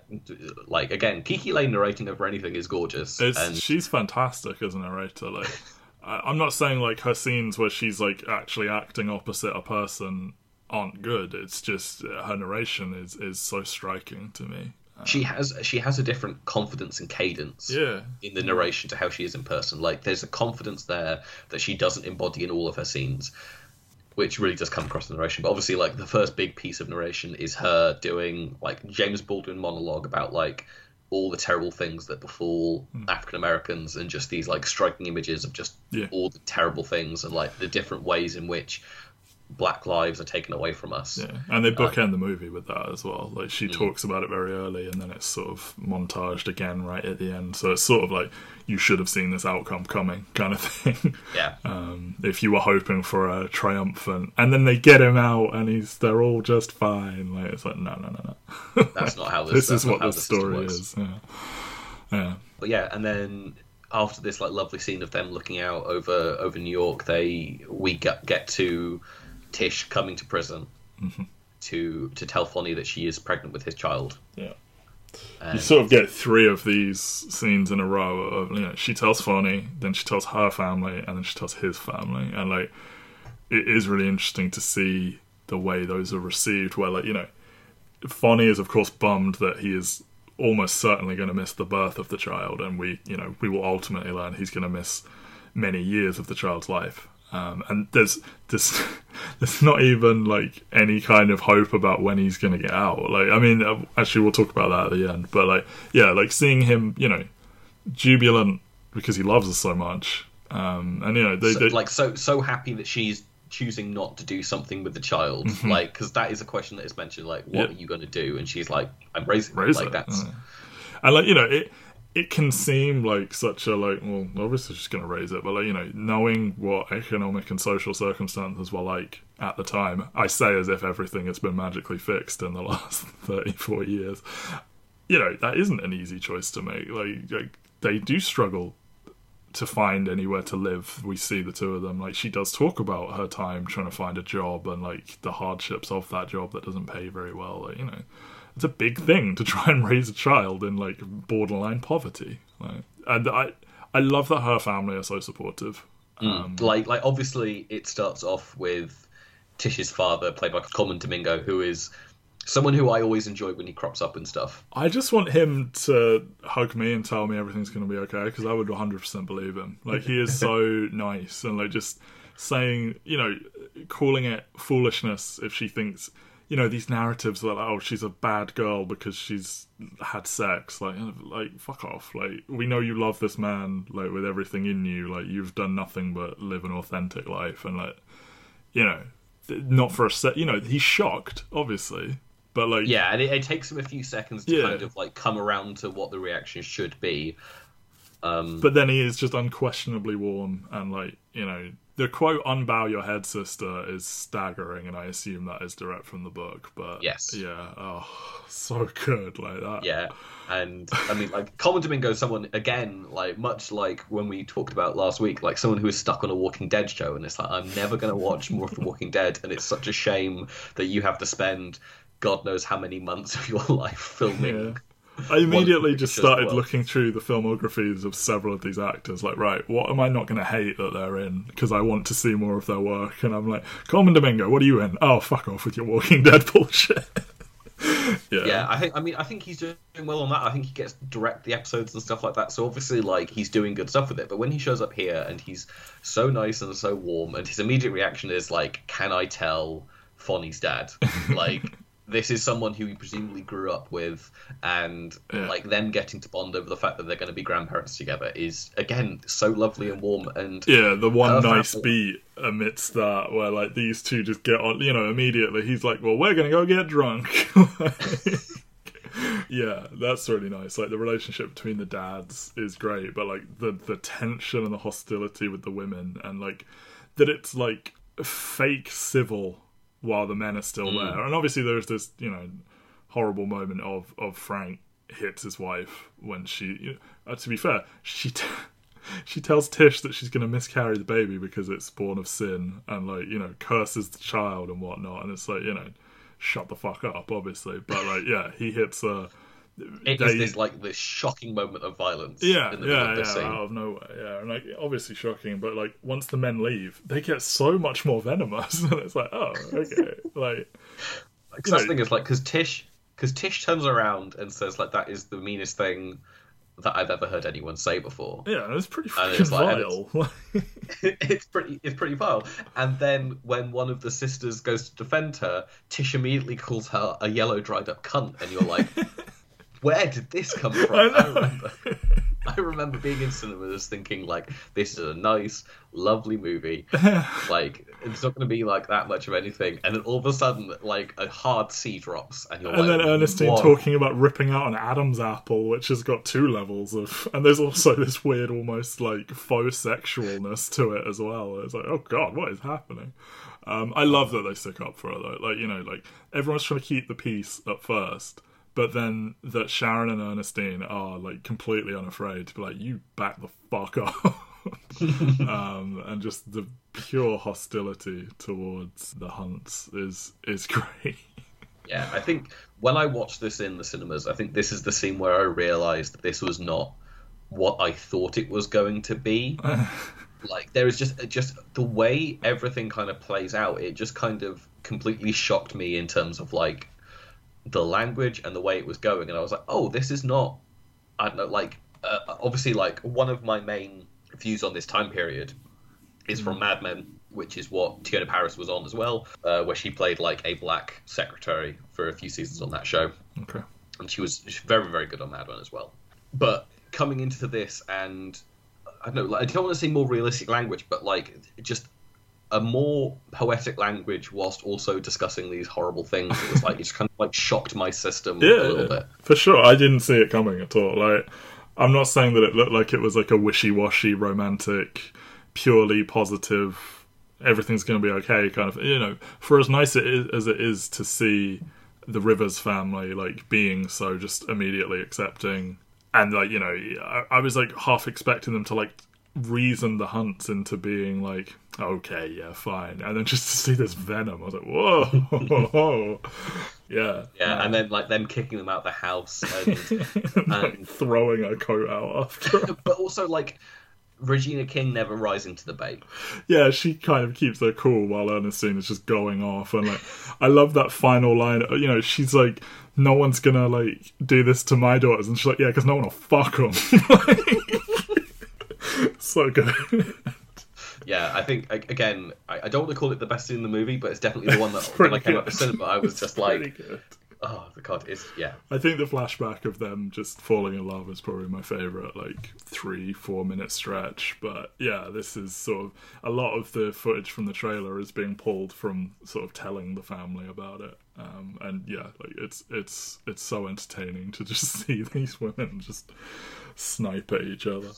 S1: like again kiki layne narrating over anything is gorgeous
S2: it's
S1: and
S2: she's fantastic as a narrator. Like, I, I'm not saying like her scenes where she's like actually acting opposite a person aren't good. It's just uh, her narration is is so striking to me.
S1: she has she has a different confidence and cadence
S2: Yeah,
S1: in the narration to how she is in person. Like there's a confidence there that she doesn't embody in all of her scenes, which really does come across in the narration. But obviously, like the first big piece of narration is her doing like James Baldwin monologue about like all the terrible things that befall African Americans and just these like striking images of just
S2: Yeah.
S1: all the terrible things and like the different ways in which black lives are taken away from us.
S2: Yeah, and they bookend the movie with that as well. Like she
S1: Mm.
S2: talks about it very early, and then it's sort of montaged again right at the end. So it's sort of like you should have seen this outcome coming, kind of thing.
S1: Yeah.
S2: um, if you were hoping for a triumphant, and then they get him out, and he's they're all just fine. Like it's like no, no, no, no.
S1: That's not how this,
S2: this is what the story is. Yeah, yeah,
S1: But yeah, and then after this like lovely scene of them looking out over over New York, they we get get to Tish coming to prison
S2: Mm-hmm.
S1: to to tell Fonny that she is pregnant with his child.
S2: yeah. And... You sort of get three of these scenes in a row of you know she tells Fonny, then she tells her family, and then she tells his family, and like it is really interesting to see the way those are received. Where like you know, Fonny is of course bummed that he is almost certainly going to miss the birth of the child, and we you know we will ultimately learn he's going to miss many years of the child's life. Um, and there's there's there's not even like any kind of hope about when he's going to get out. Like I mean, uh, actually we'll talk about that at the end. But like yeah, like seeing him, you know, jubilant because he loves us so much. Um, and you know, they,
S1: so,
S2: they,
S1: like so so happy that she's choosing not to do something with the child, mm-hmm. like because that is a question that is mentioned. Like, what yeah. are you going to do? And she's like, I'm raising Raise it. Like that's.
S2: And like you know, it it can seem like such a like well obviously just going to raise it but like you know knowing what economic and social circumstances were like at the time i say as if everything has been magically fixed in the last 34 years you know that isn't an easy choice to make like, like they do struggle to find anywhere to live. We see the two of them. Like she does talk about her time trying to find a job and like the hardships of that job that doesn't pay very well. Like, you know, it's a big thing to try and raise a child in like borderline poverty. Like, and I I love that her family are so supportive.
S1: Mm. Um, like like obviously it starts off with Tish's father, played by Colman Domingo, who is someone who I always enjoy when he crops up and stuff.
S2: I just want him to hug me and tell me everything's going to be okay because I would 100% believe him. Like he is so nice and like just saying, you know, calling it foolishness if she thinks, you know, these narratives that oh she's a bad girl because she's had sex. Like like fuck off. Like we know you love this man like with everything in you. Like you've done nothing but live an authentic life and like you know not for a set you know he's shocked obviously but like,
S1: yeah, and it, it takes him a few seconds to yeah. kind of like come around to what the reaction should be. Um,
S2: but then he is just unquestionably warm and like you know the quote "unbow your head, sister" is staggering, and I assume that is direct from the book. But
S1: yes,
S2: yeah, oh, so good like that.
S1: Yeah, and I mean, like Colman Domingo, someone again, like much like when we talked about last week, like someone who is stuck on a Walking Dead show, and it's like I'm never going to watch more of the Walking Dead, and it's such a shame that you have to spend God knows how many months of your life filming. Yeah.
S2: I immediately just started well. looking through the filmographies of several of these actors. Like, right, what am I not going to hate that they're in? Because I want to see more of their work. And I'm like, Colman Domingo, what are you in? Oh, fuck off with your Walking Dead bullshit.
S1: yeah. yeah, I think. I mean, I think he's doing well on that. I think he gets direct the episodes and stuff like that. So obviously, like he's doing good stuff with it. But when he shows up here and he's so nice and so warm, and his immediate reaction is like, "Can I tell Fonny's dad?" Like this is someone who he presumably grew up with, and yeah. like them getting to bond over the fact that they're going to be grandparents together is again so lovely and warm. And
S2: yeah, the one nice beat amidst that where like these two just get on, you know, immediately he's like, "Well, we're going to go get drunk." yeah, that's really nice. Like the relationship between the dads is great, but like the the tension and the hostility with the women, and like that it's like fake civil while the men are still mm. there. And obviously, there's this you know horrible moment of of Frank hits his wife when she. You know, uh, to be fair, she. T- she tells Tish that she's going to miscarry the baby because it's born of sin and like you know curses the child and whatnot and it's like you know shut the fuck up obviously but like yeah he hits her
S1: it is this like this shocking moment of violence.
S2: Yeah, yeah, yeah, scene. out of nowhere. Yeah, and like obviously shocking, but like once the men leave, they get so much more venomous, and it's like, oh, okay, like.
S1: Because the thing is like, because Tish, because Tish turns around and says like that is the meanest thing that I've ever heard anyone say before.
S2: Yeah, it's pretty fucking it's like, vile.
S1: It's, it's, pretty, it's pretty vile. And then when one of the sisters goes to defend her, Tish immediately calls her a yellow dried up cunt, and you're like, where did this come from? I, I, remember, I remember being in cinemas thinking like, this is a nice, lovely movie. like it's not going to be like that much of anything, and then all of a sudden, like a hard C drops, and you're
S2: and
S1: like,
S2: then Ernestine what? talking about ripping out an Adam's apple, which has got two levels of, and there's also this weird, almost like faux sexualness to it as well. It's like, oh god, what is happening? Um, I love that they stick up for it though. Like you know, like everyone's trying to keep the peace at first but then that Sharon and Ernestine are like completely unafraid to be like, you back the fuck up. um, and just the pure hostility towards the hunts is is great.
S1: Yeah, I think when I watched this in the cinemas, I think this is the scene where I realized this was not what I thought it was going to be. like there is just just the way everything kind of plays out. It just kind of completely shocked me in terms of like the language and the way it was going, and I was like, oh, this is not. I don't know, like uh, obviously, like one of my main views on this time period is from Mad Men, which is what Teyonah Parris was on as well, uh, where she played like a black secretary for a few seasons on that show.
S2: Okay.
S1: And she was very, very good on Mad Men as well. But coming into this, and I don't know, like, I don't want to say more realistic language, but like just a more poetic language whilst also discussing these horrible things. It was like it just kind of like shocked my system
S2: Yeah,
S1: a little bit.
S2: for sure. I didn't see it coming at all. Like, I'm not saying that it looked like it was like a wishy-washy, romantic, purely positive, everything's going to be okay kind of. You know, for as nice it is, as it is to see the Rivers family like being so just immediately accepting, and like you know, I, I was like half expecting them to like reason the hunts into being like okay yeah fine and then just to see this venom i was like whoa yeah
S1: Yeah, and then like them kicking them out the house, and,
S2: like
S1: and
S2: throwing her coat out after.
S1: but also like Regina King never rising to the bait.
S2: yeah, she kind of keeps her cool while Ernestine is just going off, and like, I love that final line. You know, she's like, "No one's gonna like do this to my daughters," and she's like, "Yeah, because no one will fuck them." So good.
S1: Yeah, I think again, I, I don't want to call it the best scene in the movie, but it's definitely the one that when I came
S2: good.
S1: up to cinema, I was just like,
S2: good.
S1: oh the god, it's yeah,
S2: I think the flashback of them just falling in love is probably my favorite, like three, four minute stretch. But yeah, this is sort of a lot of the footage from the trailer is being pulled from sort of telling the family about it. Um, and yeah, like it's it's it's so entertaining to just see these women just snipe at each other.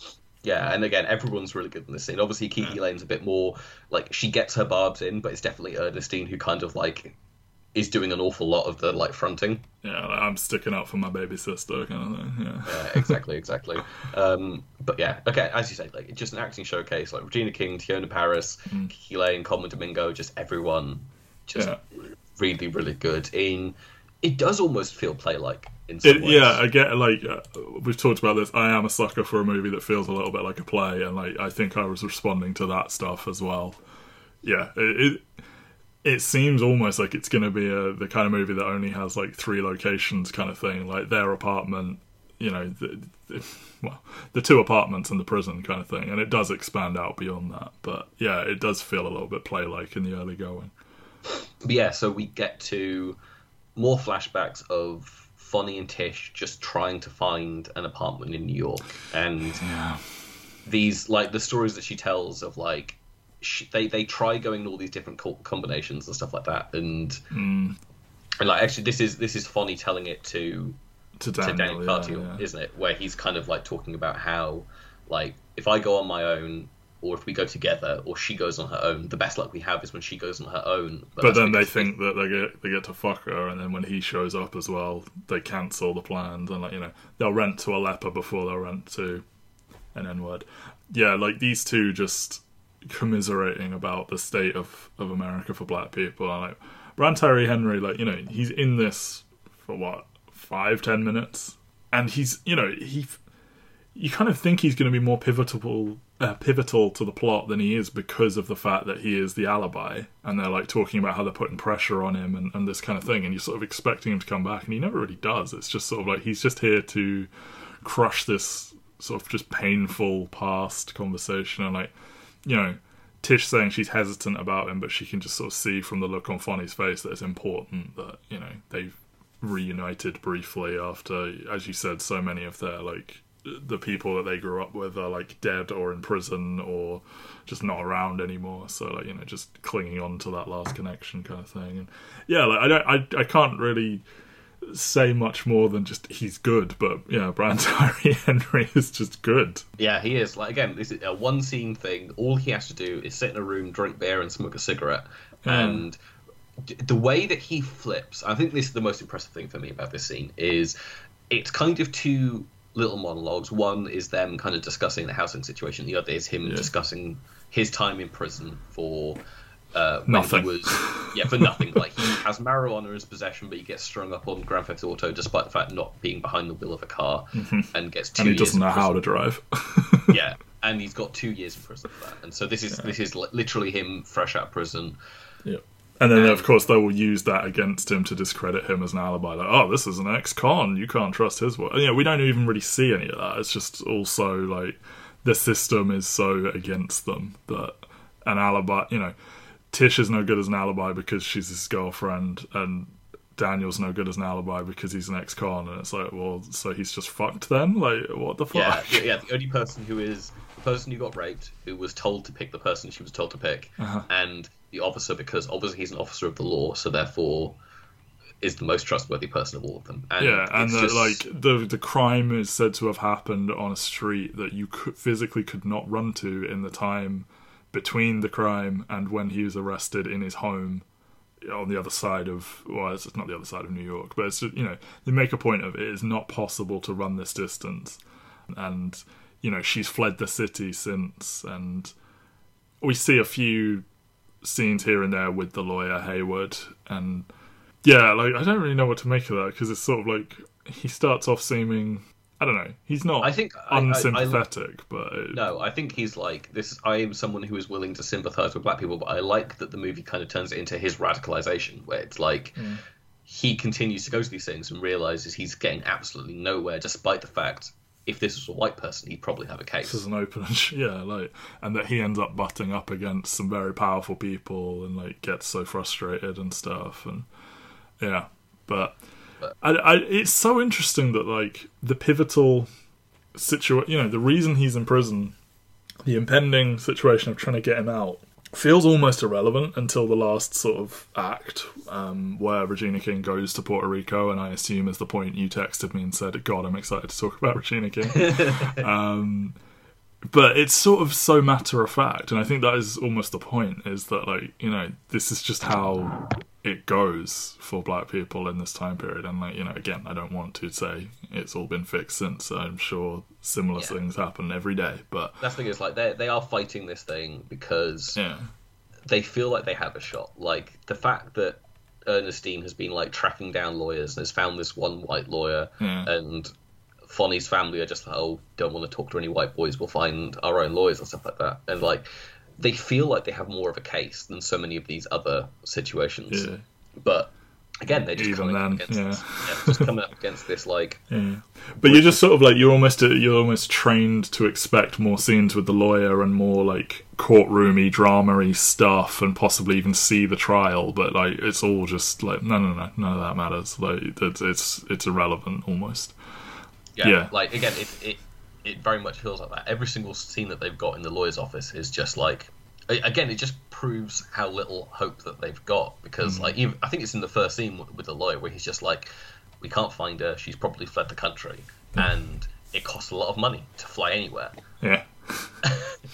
S1: Yeah. And again, everyone's really good in this scene. Obviously, KiKi Layne's a bit more like she gets her barbs in, but it's definitely Ernestine who kind of like is doing an awful lot of the like fronting.
S2: Yeah, like, I'm sticking up for my baby sister kind of thing. Yeah.
S1: Yeah, exactly, exactly. Um, but yeah, okay, as you say, like it's just an acting showcase. Like Regina King, Teyonah Parris, Kiki Lane, Colman Domingo, just everyone, just
S2: Yeah.
S1: really, really good. In it does almost feel play like
S2: It, yeah, I get like uh, we've talked about this. I am a sucker for a movie that feels a little bit like a play, and like I think I was responding to that stuff as well. Yeah, it it, it seems almost like it's going to be a the kind of movie that only has like three locations, kind of thing, like their apartment, you know, the, the, well, the two apartments and the prison, kind of thing, and it does expand out beyond that. But yeah, it does feel a little bit play like in the early going.
S1: But yeah, so we get to more flashbacks of Fonny and Tish just trying to find an apartment in New York, and
S2: Yeah,
S1: these like the stories that she tells of like she, they they try going all these different combinations and stuff like that, and
S2: Mm.
S1: and like actually this is this is Fonny telling it to
S2: to
S1: to
S2: Daniel,
S1: Daniel
S2: yeah,
S1: Carty,
S2: yeah.
S1: isn't it? Where he's kind of like talking about how like if I go on my own. Or if we go together, or she goes on her own, the best luck we have is when she goes on her own.
S2: But
S1: that's
S2: then they think that they get they get to fuck her, and then when he shows up as well, they cancel the plans and like you know they'll rent to a leper before they'll rent to an N word. Yeah, like these two just commiserating about the state of of America for black people. And like Brian Tyree Henry, like you know he's in this for what five ten minutes, and he's you know he you kind of think he's going to be more pivotal uh, pivotal to the plot than he is because of the fact that he is the alibi and they're like talking about how they're putting pressure on him and, and this kind of thing and you're sort of expecting him to come back and he never really does. It's just sort of like he's just here to crush this sort of just painful past conversation and like you know Tish saying she's hesitant about him but she can just sort of see from the look on Fonny's face that it's important that you know they've reunited briefly after as you said so many of their like the people that they grew up with are like dead or in prison or just not around anymore so like you know just clinging on to that last connection kind of thing and yeah like i don't i, I can't really say much more than just he's good but yeah brian tyree henry is just good
S1: Yeah, he is. Like again, this is a one scene thing. All he has to do is sit in a room, drink beer, and smoke a cigarette. And the way that he flips, I think this is the most impressive thing for me about this scene is it's kind of two little monologues. One is them kind of discussing the housing situation. The other is him
S2: Yeah.
S1: discussing his time in prison for uh,
S2: Nothing.
S1: was yeah for nothing. like he has marijuana in his possession, but he gets strung up on Grand Theft Auto despite the fact not being behind the wheel of a car, and gets two
S2: and he
S1: years
S2: doesn't know how to drive.
S1: yeah, and he's got two years in prison for that. And so this is this is literally him fresh out of prison.
S2: Yeah. And then,
S1: Um,
S2: of course, they will use that against him to discredit him as an alibi. Like, oh, this is an ex-con. You can't trust his word. You know, we don't even really see any of that. It's just also like the system is so against them that an alibi. You know, Tish is no good as an alibi because she's his girlfriend, and Daniel's no good as an alibi because he's an ex-con. And it's like, well, so he's just fucked then. Like, what the
S1: Yeah,
S2: fuck?
S1: yeah, yeah, the only person who is the person who got raped, who was told to pick the person she was told to pick,
S2: Uh-huh.
S1: and the officer because obviously he's an officer of the law, so therefore is the most trustworthy person of all of them. And
S2: Yeah, and that
S1: just-
S2: like the the crime is said to have happened on a street that you could, physically could not run to in the time between the crime and when he was arrested in his home on the other side of well, it's not the other side of New York, but it's you know they make a point of it is not possible to run this distance, and you know she's fled the city since, and we see a few scenes here and there with the lawyer Hayward and yeah, like I don't really know what to make of that because it's sort of like he starts off seeming I don't know he's not
S1: I think I- I- I-
S2: unsympathetic, but
S1: No, I think he's like this. I am someone who is willing to sympathise with black people, but I like that the movie kind of turns it into his radicalisation, where it's like hmm. he continues to go to these things and realizes he's getting absolutely nowhere, despite the fact if this was a white person, he'd probably have a case.
S2: this is an open yeah, like and that he ends up butting up against some very powerful people and like gets so frustrated and stuff and yeah, but.
S1: But-
S2: I, I, it's so interesting that like the pivotal situation, you know, the reason he's in prison, the impending situation of trying to get him out, feels almost irrelevant until the last sort of act, um, where Regina King goes to Puerto Rico, and I assume is the point you texted me and said, "God, I'm excited to talk about Regina King." um, but it's sort of so matter of fact, and I think that is almost the point: is that like you know this is just how it goes for black people in this time period, and like you know again, I don't want to say it's all been fixed since. I'm sure similar
S1: Yeah.
S2: things happen every day, but
S1: That's the thing is like they they are fighting this thing because
S2: yeah,
S1: they feel like they have a shot. Like the fact that Ernestine has been like tracking down lawyers and has found this one white lawyer,
S2: Yeah.
S1: and Fonny's family are just like, oh, don't want to talk to any white boys. We'll find our own lawyers and stuff like that. And like they feel like they have more of a case than so many of these other situations.
S2: yeah.
S1: But again, they're just
S2: Even
S1: coming up against
S2: yeah.
S1: this, yeah, just coming up against this like
S2: Yeah. But you're just sort of like you're almost you're almost trained to expect more scenes with the lawyer and more like courtroomy, drama-y stuff, and possibly even see the trial. But like it's all just like no, no, no, none of that matters. Like it's it's it's irrelevant almost.
S1: yeah,
S2: Yeah.
S1: like again, it, it it very much feels like that. Every single scene that they've got in the lawyer's office is just like, again, it just proves how little hope that they've got because
S2: Mm.
S1: like even, I think it's in the first scene with, with the lawyer where he's just like, we can't find her. She's probably fled the country, and it costs a lot of money to fly anywhere,
S2: Yeah.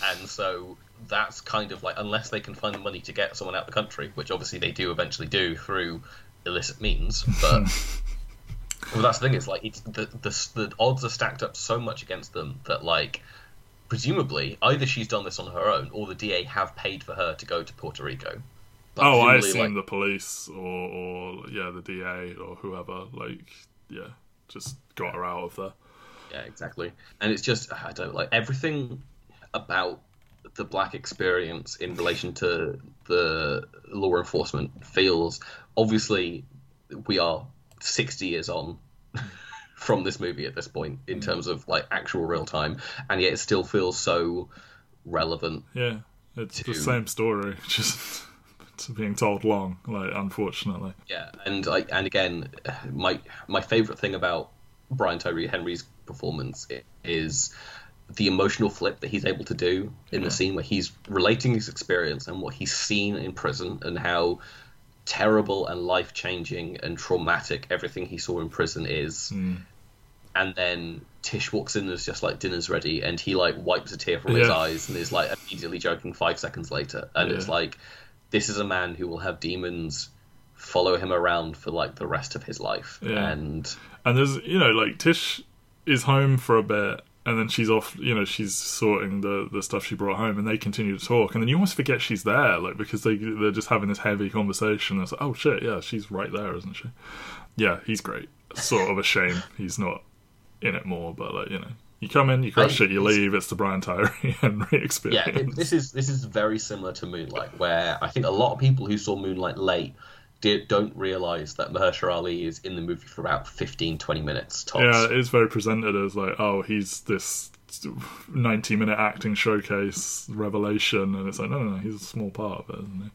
S1: and so. That's kind of like unless they can find the money to get someone out of the country, which obviously they do eventually do through illicit means. But well, that's the thing. It's like it's the, the the odds are stacked up so much against them that like presumably either she's done this on her own or the DA have paid for her to go to Puerto Rico. Like,
S2: oh, I assume
S1: like-
S2: the police or or yeah, the DA or whoever like yeah, just got her out of there.
S1: Yeah, exactly. And it's just I don't like everything about the black experience in relation to the law enforcement feels obviously we are 60 years on from this movie at this point in mm. terms of like actual real time and yet it still feels so relevant
S2: Yeah, it's the same story, just it's being told long. Like unfortunately.
S1: Yeah, and I, and again, my my favorite thing about Brian Tyree Henry's performance is the emotional flip that he's able to do in
S2: Yeah.
S1: the scene where he's relating his experience and what he's seen in prison and how terrible and life changing and traumatic. Everything he saw in prison is.
S2: Mm.
S1: And then Tish walks in and is just like dinner's ready, and he like wipes a tear from his eyes and is like immediately joking five seconds later, and it's like this is a man who will have demons follow him around for like the rest of his life,
S2: Yeah.
S1: and
S2: And there's, you know, like Tish is home for a bit, and then she's off. You know, she's sorting the the stuff she brought home, and they continue to talk, and then you almost forget she's there, like because they they're just having this heavy conversation. It's like, oh shit, yeah, she's right there, isn't she? Yeah, he's great. Sort of a shame he's not in it more, but like you know, you come in, you crush
S1: I-
S2: it, you leave. It's the Brian Tyree Henry
S1: Yeah,
S2: experience.
S1: th- this is this is very similar to Moonlight, where I think a lot of people who saw Moonlight late don't realize that Mahershala Ali is in the movie for about 15, 20 minutes tops.
S2: Yeah, it's very presented as like, oh, he's this ninety-minute acting showcase revelation, and it's like, no, no, no, he's a small part of it, isn't he?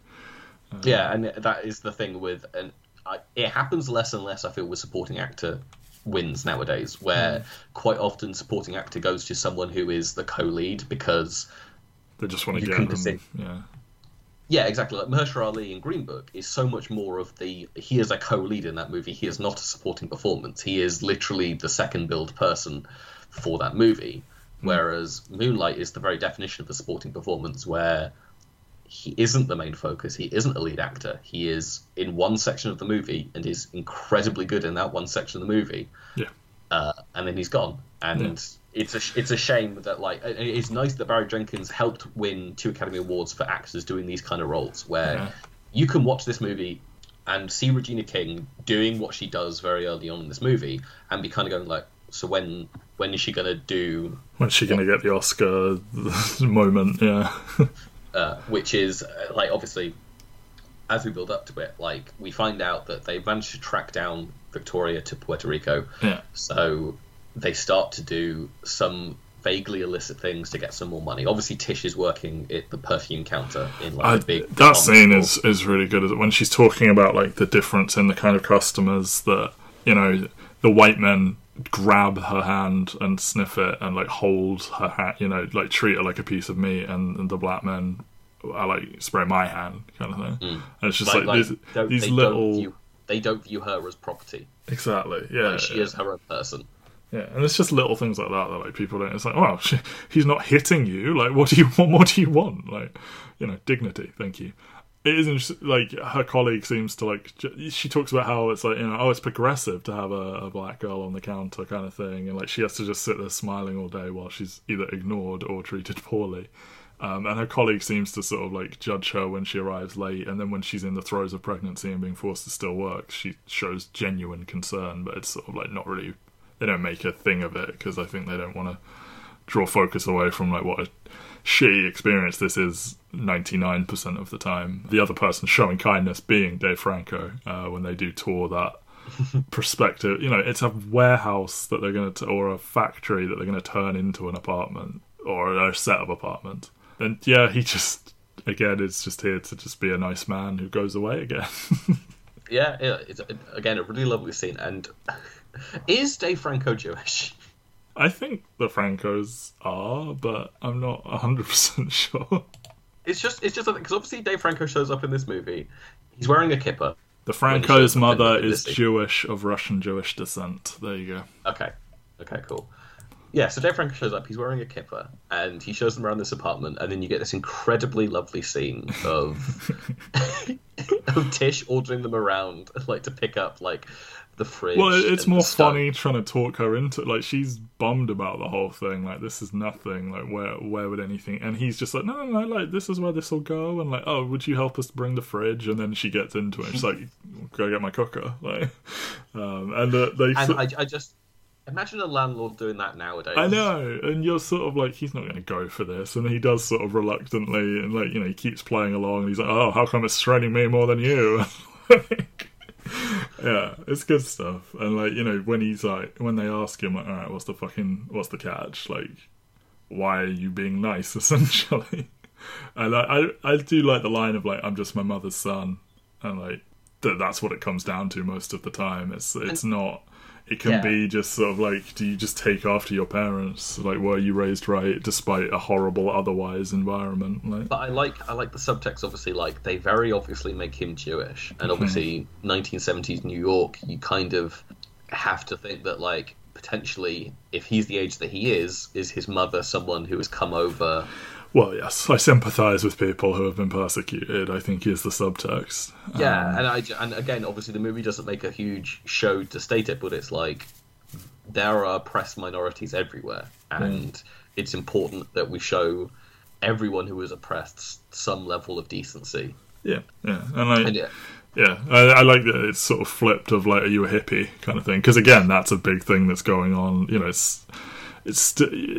S1: Uh, yeah, and that is the thing with, and I, it happens less and less. I feel with supporting actor wins nowadays, where hmm. quite often supporting actor goes to someone who is the co-lead because,
S2: They just want to get them. Yeah,
S1: yeah, exactly. Like Mahershala Ali in Green Book is so much more of the he is a co-lead in that movie. He is not a supporting performance. He is literally the second build person for that movie. Whereas Moonlight is the very definition of a supporting performance, where he isn't the main focus. He isn't a lead actor. He is in one section of the movie and is incredibly good in that one section of the movie.
S2: yeah,
S1: Uh, and then he's gone. And it's a it's a shame that like it's nice that Barry Jenkins helped win two Academy Awards for actors doing these kind of roles, where
S2: Yeah.
S1: you can watch this movie and see Regina King doing what she does very early on in this movie, and be kind of going like, so when when is she gonna do
S2: when's she gonna get the Oscar moment? Yeah,
S1: uh, which is uh, like obviously as we build up to it like we find out that they managed to track down victoria to puerto rico
S2: yeah.
S1: so they start to do some vaguely illicit things to get some more money. Obviously tish is working at the perfume counter in like
S2: I,
S1: a big
S2: that scene is is really good when she's talking about like the difference in the kind of customers that you know the white men grab her hand and sniff it and like hold her hand you know like treat her like a piece of meat and, and the black men are like spray my hand kind of thing. And it's just like,
S1: Mm. like, like,
S2: these, these
S1: they
S2: little
S1: don't view, they don't view her as property.
S2: Exactly yeah
S1: like, she is her own person
S2: Yeah, and it's just little things like that that like people don't. It's like, well, she, he's not hitting you. Like, what do you want? What do you want? Like, you know, dignity. Thank you. It is interesting. Like her colleague seems to like. She talks about how it's like you know, oh, it's progressive to have a, a black girl on the counter kind of thing, and like she has to just sit there smiling all day while she's either ignored or treated poorly. Um, and her colleague seems to sort of like judge her when she arrives late, and then when she's in the throes of pregnancy and being forced to still work, she shows genuine concern, but it's sort of like not really they don't make a thing of it because I think they don't want to draw focus away from like what a shitty experience this is 99% of the time. The other person showing kindness being Dave Franco uh, when they do tour that perspective. You know, it's a warehouse that they're going to, or a factory that they're going to turn into an apartment or a set of apartments. And yeah, he just, again, is just here to just be a nice man who goes away again.
S1: yeah, yeah it's again a really lovely scene and is dave franco jewish
S2: I think the Francos are, but I'm not 100% sure.
S1: it's just it's just because obviously Dave Franco shows up in this movie. He's wearing a kippah.
S2: The Franco's mother is Jewish of Russian Jewish descent. There you go.
S1: Okay, okay, cool. Yeah, so Dave Franco shows up. He's wearing a kippah, and he shows them around this apartment, and then you get this incredibly lovely scene of of Tish ordering them around, like to pick up like the fridge.
S2: Well, it's more funny trying to talk her into like she's bummed about the whole thing. Like this is nothing. Like where where would anything? And he's just like no no no. Like this is where this will go. And like oh would you help us bring the fridge? And then she gets into it. She's like go get my cooker. Like um, and uh, they.
S1: And I, I just imagine a landlord doing that nowadays.
S2: I know, and you're sort of like, he's not going to go for this, and he does sort of reluctantly, and like, you know, he keeps playing along, and he's like, oh, how come it's straining me more than you? Like, yeah, it's good stuff, and like, you know, when he's like, when they ask him, like, all right, what's the fucking, what's the catch? Like, why are you being nice, essentially? And I, I, I do like the line of like, I'm just my mother's son, and like, that that's what it comes down to most of the time. It's it's not. It can
S1: Yeah.
S2: be just sort of like, do you just take after your parents? Like, were you raised right despite a horrible otherwise environment? Like,
S1: But I like I like the subtext. Obviously, like they very obviously make him Jewish, and obviously 1970s New York. You kind of have to think that like potentially, if he's the age that he is, is his mother someone who has come over?
S2: Well, yes, I sympathise with people who have been persecuted. I think is the subtext.
S1: Yeah,
S2: Um,
S1: and I and again, obviously the movie doesn't make a huge show to state it, but it's like there are oppressed minorities everywhere, and it's important that we show everyone who is oppressed some level of decency.
S2: Yeah, yeah, and like,
S1: And yeah,
S2: yeah, I, I like that it's sort of flipped of like, are you a hippie kind of thing? Because again, that's a big thing that's going on. You know, it's it's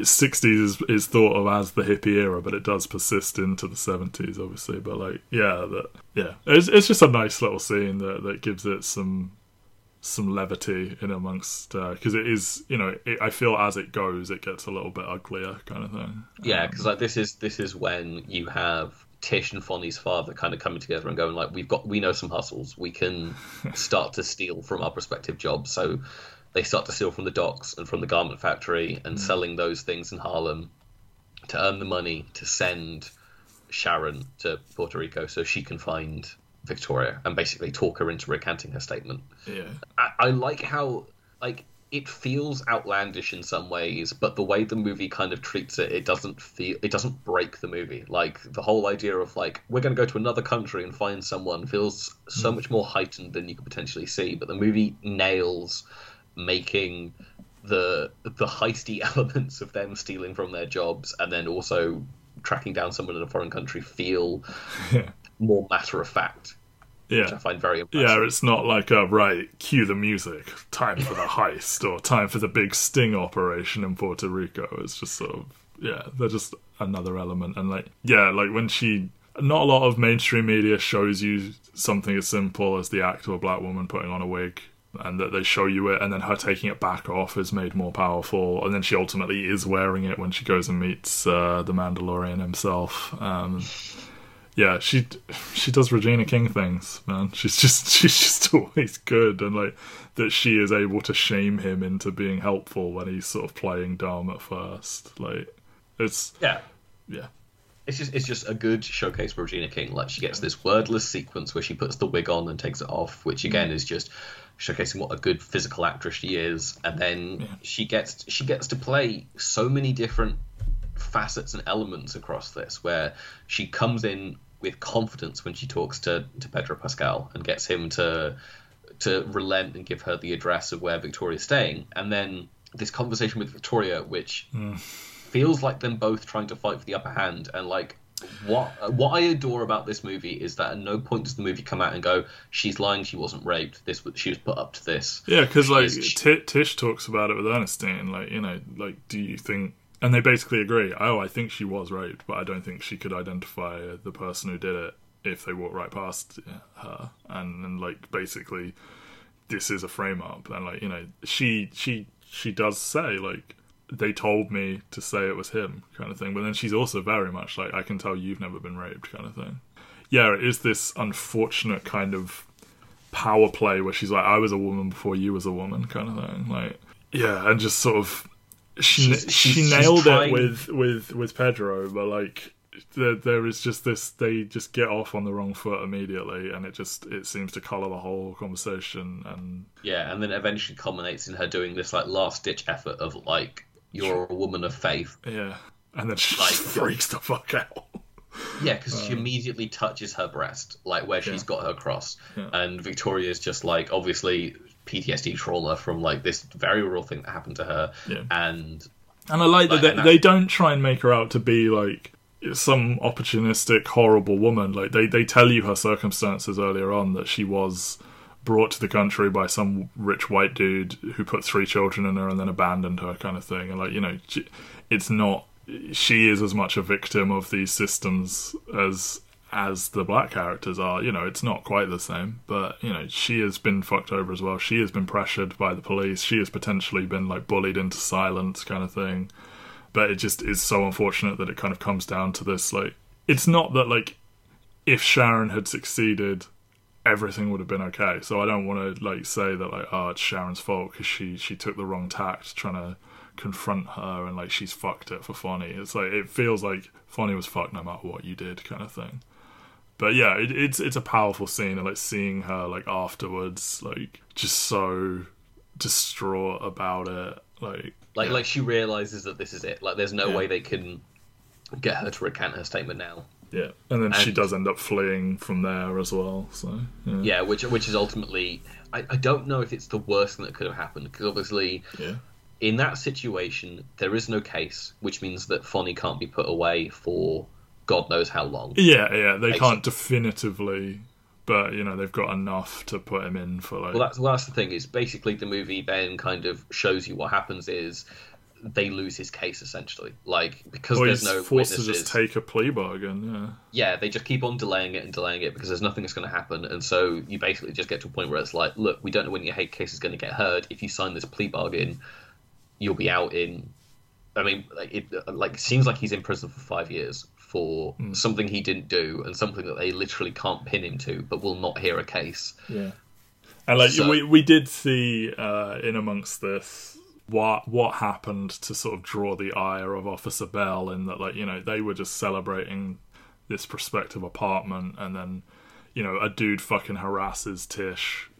S2: sixties is, is thought of as the hippie era, but it does persist into the seventies, obviously. But like, yeah, that yeah, it's it's just a nice little scene that that gives it some some levity in amongst uh, because it is you know it, I feel as it goes it gets a little bit uglier kind of thing.
S1: yeah, um, because like this is this is when you have Tish and Fonny's father kind of coming together and going like, we've got we know some hustles, we can start to steal from our prospective jobs. So they start to steal from the docks and from the garment factory and mm. selling those things in Harlem to earn the money to send Sharon to Puerto Rico so she can find Victoria and basically talk her into recanting her statement.
S2: Yeah,
S1: I, I like how like it feels outlandish in some ways, but the way the movie kind of treats it, it doesn't feel it doesn't break the movie. Like the whole idea of like we're going to go to another country and find someone feels so mm. much more heightened than you could potentially see. But the movie nails making the the heisty elements of them stealing from their jobs and then also tracking down someone in a foreign country feel
S2: yeah,
S1: more matter of fact, Yeah. which I find very impressive.
S2: Yeah, it's not like a right. Cue the music. Time for the heist or time for the big sting operation in Puerto Rico. It's just sort of yeah. They're just another element, and like yeah, like when she. Not a lot of mainstream media shows you something as simple as the act of a black woman putting on a wig, and that they show you it, and then her taking it back off is made more powerful, and then she ultimately is wearing it when she goes and meets uh, the Mandalorian himself. Um, yeah, she she does Regina King things, man. She's just she's just always good, and like that she is able to shame him into being helpful when he's sort of playing dumb at first. Like it's
S1: yeah.
S2: yeah,
S1: It's just it's just a good showcase for Regina King. Like she gets this wordless sequence where she puts the wig on and takes it off, which again is just showcasing what a good physical actress she is. And then she gets she gets to play so many different facets and elements across this, where she comes in with confidence when she talks to to Pedro Pascal and gets him to to relent and give her the address of where Victoria's staying, and then this conversation with Victoria, which mm. feels like them both trying to fight for the upper hand and like what what I adore about this movie is that at no point does the movie come out and go she's lying she wasn't raped this was she was put up to this
S2: yeah. Because like
S1: is-
S2: T- Tish talks about it with Ernestine, like you know, like do you think? And they basically agree. Oh, I think she was raped, but I don't think she could identify the person who did it if they walked right past her. And, and like basically, this is a frame up, and like you know, she she she does say like they told me to say it was him kind of thing. But then she's also very much like i can tell you've never been raped kind of thing. Yeah it is this unfortunate kind of power play where she's like i was a woman before you was a woman kind of thing. Like yeah and just sort of she
S1: She's-
S2: she
S1: she's-
S2: nailed it with with with pedro but like there, there is just this they just get off on the wrong foot immediately and it just it seems to color the whole conversation and
S1: yeah and then eventually culminates in her doing this like last ditch effort of like you're a woman of faith
S2: yeah and then she
S1: Like-
S2: freaks the fuck out
S1: yeah because she uh, immediately touches her breast like where she's
S2: Yeah.
S1: got her cross
S2: Yeah.
S1: and Victoria's just like obviously PTSD trauma from like this very real thing that happened to her
S2: Yeah.
S1: and
S2: And I like that they, they don't try and make her out to be like some opportunistic, horrible woman. Like they, they tell you her circumstances earlier on that she was brought to the country by some rich white dude who put three children in her and then abandoned her, kind of thing. And like you know, it's not. She is as much a victim of these systems as as the black characters are. You know, it's not quite the same, but you know, she has been fucked over as well. She has been pressured by the police. She has potentially been like bullied into silence, kind of thing. But it just is so unfortunate that it kind of comes down to this. Like, it's not that like if Sharon had succeeded, everything would have been okay. So I don't want to like say that like oh it's Sharon's fault because she she took the wrong tact trying to confront her and like she's fucked it for Fonny. It's like it feels like Fonny was fucked no matter what you did, kind of thing. But yeah, it, it's it's a powerful scene and like seeing her like afterwards, like just so distraught about it, like
S1: like
S2: yeah.
S1: like she realizes that this is it like there's no
S2: Yeah.
S1: way they can get her to recant her statement now
S2: yeah, and then she does end up fleeing from there as well. So yeah,
S1: yeah which which is ultimately I, I don't know if it's the worst thing that could have happened because obviously
S2: yeah.
S1: in that situation, there is no case, which means that Fonny can't be put away for God knows how long.
S2: Yeah, yeah, they can't definitively, but you know they've got enough to put him in for like.
S1: Well, that's well, that's the thing. Is basically the movie then kind of shows you what happens is they lose his case essentially, like because
S2: Or
S1: there's no
S2: forced
S1: witnesses.
S2: to just take a plea bargain. Yeah.
S1: yeah, they just keep on delaying it and delaying it because there's nothing that's going to happen, and so you basically just get to a point where it's like, look, we don't know when your hate case is going to get heard. If you sign this plea bargain, you'll be out in. I mean, like it like seems like he's in prison for five years for
S2: Hmm.
S1: something he didn't do and something that they literally can't pin him to, but will not hear a case.
S2: Yeah. And like
S1: So-
S2: we we did see uh, in amongst this what what happened to sort of draw the ire of Officer Bell in that like you know they were just celebrating this prospective apartment and then you know a dude fucking harasses Tish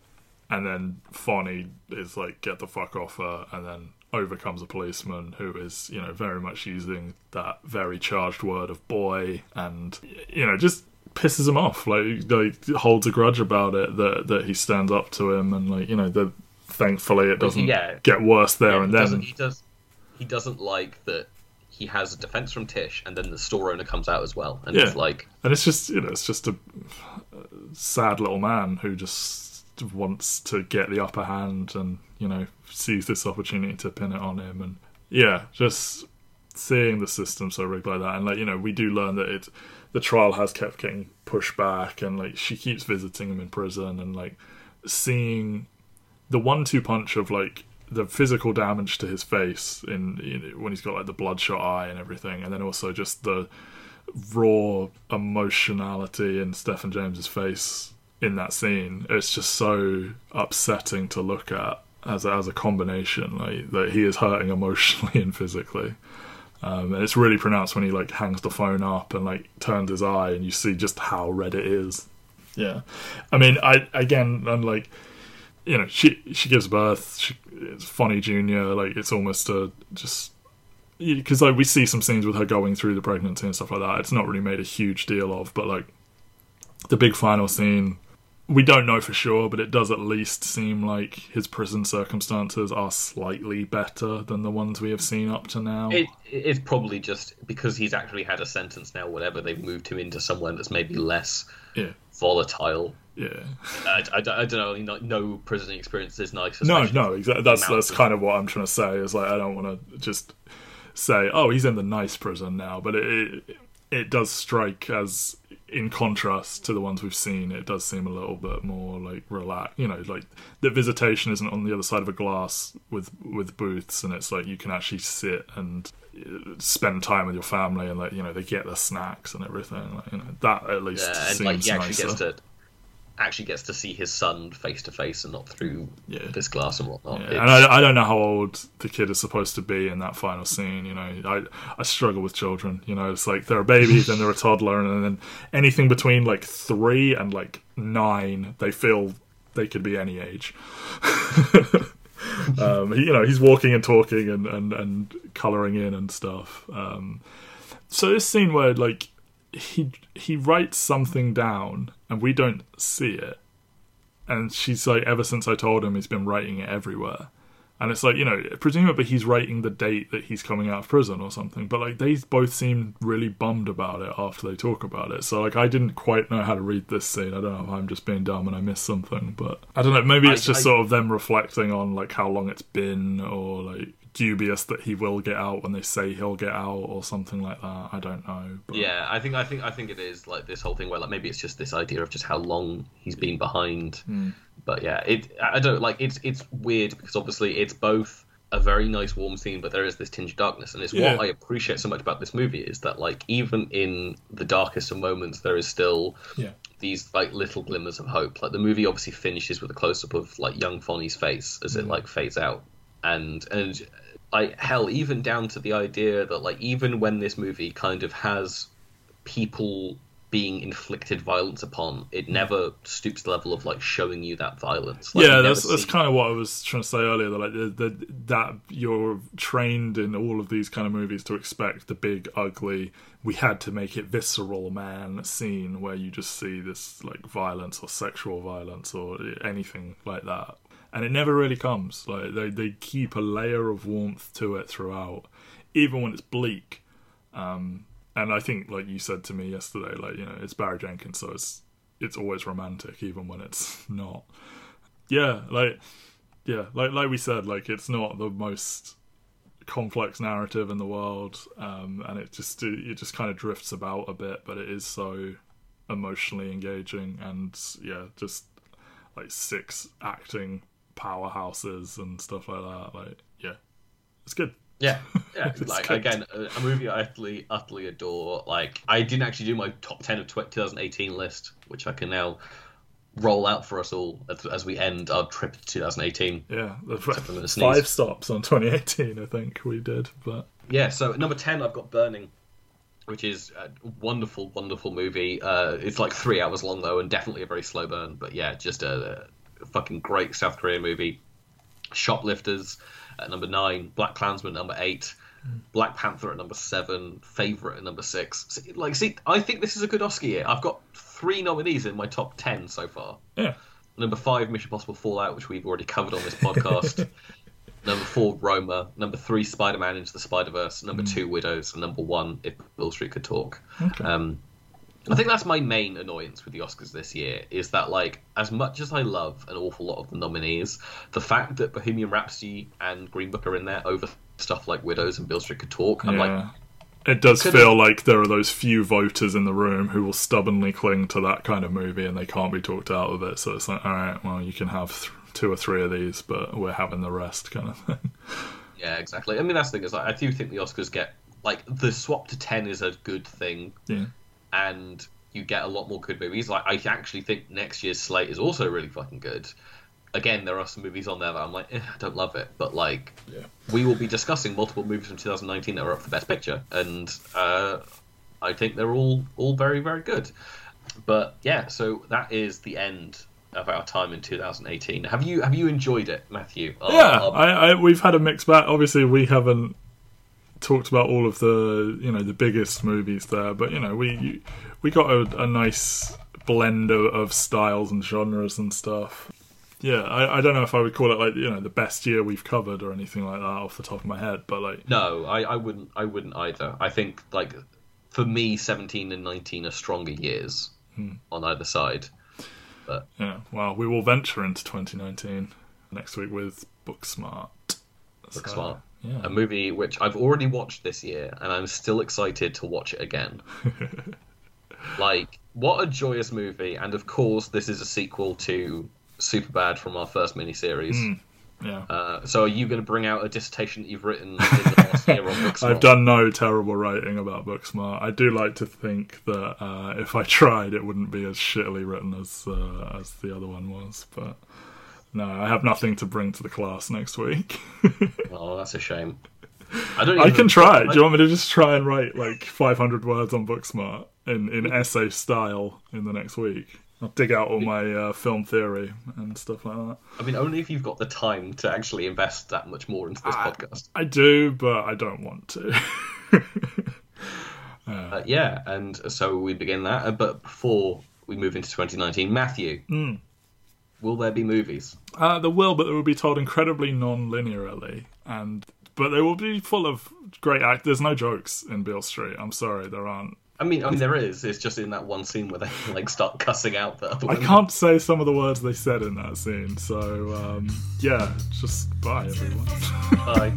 S2: and then Fonny is like get the fuck off her and then overcomes a policeman who is you know very much using that very charged word of boy and you know just pisses him off. Like like holds a grudge about it that that he stands up to him and like you know the thankfully it doesn't
S1: yeah.
S2: get worse there
S1: Yeah,
S2: and
S1: he doesn't,
S2: then
S1: he does he doesn't like that he has a defense from Tish, and then the store owner comes out as well, and
S2: Yeah.
S1: it's like,
S2: and it's just you know it's just a sad little man who just wants to get the upper hand and you know sees this opportunity to pin it on him and yeah just seeing the system so rigged like that and like you know we do learn that it the trial has kept getting pushed back and like she keeps visiting him in prison and like seeing the one-two punch of like the physical damage to his face in know, when he's got like the bloodshot eye and everything, and then also just the raw emotionality in Stephan James's face in that scene. It's just so upsetting to look at as as a combination. Like that he is hurting emotionally and physically. Um, and it's really pronounced when he like hangs the phone up and like turns his eye, and you see just how red it is. Yeah, I mean, I again, I'm like, you know, she she gives birth. She, it's funny, Junior. Like it's almost a just because like we see some scenes with her going through the pregnancy and stuff like that. It's not really made a huge deal of, but like the big final scene, we don't know for sure, but it does at least seem like his prison circumstances are slightly better than the ones we have seen up to now.
S1: it, it's probably just because he's actually had a sentence now. Whatever they've moved him into somewhere that's maybe less
S2: yeah,
S1: volatile.
S2: Yeah.
S1: I, I, I don't know. No, no prison experience is nice.
S2: No, no, exactly. That's that's
S1: of-
S2: kind of what I'm trying to say. Is like I don't want to just say, oh, he's in the nice prison now, but it, it it does strike as in contrast to the ones we've seen. It does seem a little bit more like relaxed. You know, like the visitation isn't on the other side of a glass with with booths, and it's like you can actually sit and uh, spend time with your family, and like you know they get their snacks and everything. Like, you know that at least
S1: Yeah, and
S2: seems
S1: like he actually
S2: nicer.
S1: gets to actually gets to see his son face to face and not through
S2: Yeah.
S1: this glass and whatnot.
S2: Yeah, and I, I don't know how old the kid is supposed to be in that final scene. You know, I I struggle with children. You know, it's like they're a baby, then they're a toddler, and then anything between like three and like nine, they feel they could be any age. um, he- you know, he's walking and talking and and and coloring in and stuff. Um, so this scene where like he he writes something down and we don't see it and she's like, ever since I told him, he's been writing it everywhere. And it's like, you know, presumably he's writing the date that he's coming out of prison or something. But like, they both seem really bummed about it after they talk about it. So like, I didn't quite know how to read this scene. I don't know if I'm just being dumb and I missed something, but I don't know. Maybe it's
S1: I-
S2: just
S1: I-
S2: sort of them reflecting on like how long it's been, or like dubious that he will get out when they say he'll get out, or something like that. I don't know. But...
S1: Yeah, I think I think I think it is like this whole thing where like maybe it's just this idea of just how long he's been behind.
S2: Hmm.
S1: But yeah, it I don't like it's it's weird because obviously it's both a very nice warm scene, but there is this tinge of darkness, and it's
S2: Yeah.
S1: what I appreciate so much about this movie is that like even in the darkest of moments, there is still
S2: Yeah.
S1: these like little glimmers of hope. Like the movie obviously finishes with a close up of like young Fonny's face as
S2: Mm.
S1: it like fades out, and and like hell, even down to the idea that like even when this movie kind of has people being inflicted violence upon, it never stoops to the level of like showing you that violence. Like,
S2: yeah, that's that's kind of what I was trying to say earlier. That like the, the, that you're trained in all of these kind of movies to expect the big ugly. We had to make it visceral man scene where you just see this like violence or sexual violence or anything like that. And it never really comes. Like they they keep a layer of warmth to it throughout, even when it's bleak. Um, and I think, like you said to me yesterday, like you know, it's Barry Jenkins, so it's it's always romantic, even when it's not. Yeah, like yeah, like like we said, like it's not the most complex narrative in the world, um, and it just it just kind of drifts about a bit, but it is so emotionally engaging, and yeah, just like six acting powerhouses and stuff like that. Like, yeah, it's good.
S1: Yeah, yeah. like good. again, a movie I utterly, utterly adore. Like, I didn't actually do my top ten of 2018 list, which I can now roll out for us all as, as we end our trip to 2018.
S2: Yeah, five stops on 2018, I think we did. But
S1: yeah, so number 10, I've got Burning, which is a wonderful, wonderful movie. Uh, it's like three hours long though, and definitely a very slow burn. But yeah, just a fucking great South Korean movie. Shoplifters at number nine, Black Klansman number eight. Black Panther at number seven, Favorite at number six. Like, see, I think this is a good Oscar year. I've got three nominees in my top ten so far.
S2: Yeah.
S1: Number five, Mission Possible Fallout, which we've already covered on this podcast. number four, Roma. Number three, Spider Man Into the Spider Verse. Number mm. two, Widows. And number one, If Beale Street Could Talk. Okay. Um, I think that's my main annoyance with the Oscars this year is that like as much as I love an awful lot of the nominees, the fact that Bohemian Rhapsody and Green Book are in there over stuff like Widows and Beale Street Could Talk, I'm yeah. like
S2: it does Could feel like there are those few voters in the room who will stubbornly cling to that kind of movie and they can't be talked out of it. So it's like, all right, well, you can have th- two or three of these, but we're having the rest, kind of thing.
S1: Yeah, exactly. I mean, that's the thing is, like, I do think the Oscars get like the swap to ten is a good thing,
S2: yeah,
S1: and you get a lot more good movies. Like, I actually think next year's slate is also really fucking good again, there are some movies on there that I'm like, eh, I don't love it, but like,
S2: yeah.
S1: we will be discussing multiple movies from 2019 that are up for Best Picture, and uh, I think they're all all very very good. But yeah, so that is the end of our time in 2018. Have you have you enjoyed it, Matthew?
S2: Yeah, I, I, we've had a mixed bag. Obviously, we haven't talked about all of the you know the biggest movies there, but you know we we got a, a nice blend of, of styles and genres and stuff. Yeah, I, I don't know if I would call it like you know the best year we've covered or anything like that off the top of my head, but like
S1: no, I, I wouldn't I wouldn't either. I think like for me, seventeen and nineteen are stronger years
S2: hmm.
S1: on either side. But
S2: yeah, well, we will venture into 2019 next week with Booksmart.
S1: Booksmart, so, yeah. a movie which I've already watched this year, and I'm still excited to watch it again. like, what a joyous movie! And of course, this is a sequel to super bad from our first miniseries.
S2: Mm, yeah.
S1: Uh, so are you going to bring out a dissertation that you've written in the last year on Booksmart?
S2: I've done no terrible writing about Booksmart. I do like to think that uh, if I tried, it wouldn't be as shittily written as uh, as the other one was. But no, I have nothing to bring to the class next week.
S1: oh, that's a shame. I don't.
S2: I can try. Do you want me to just try and write like 500 words on Booksmart in in essay style in the next week? I'll dig out all my uh, film theory and stuff like that.
S1: I mean, only if you've got the time to actually invest that much more into this I, podcast.
S2: I do, but I don't want to.
S1: uh, uh, yeah, and so we begin that. Uh, but before we move into 2019, Matthew,
S2: mm.
S1: Will there be movies?
S2: Uh, there will, but they will be told incredibly non-linearly, and but they will be full of great act. There's no jokes in Beale Street. I'm sorry, there aren't.
S1: I mean, I mean, there is. It's just in that one scene where they like start cussing out the other.
S2: I can't say some of the words they said in that scene. So um, yeah, just bye everyone.
S1: bye.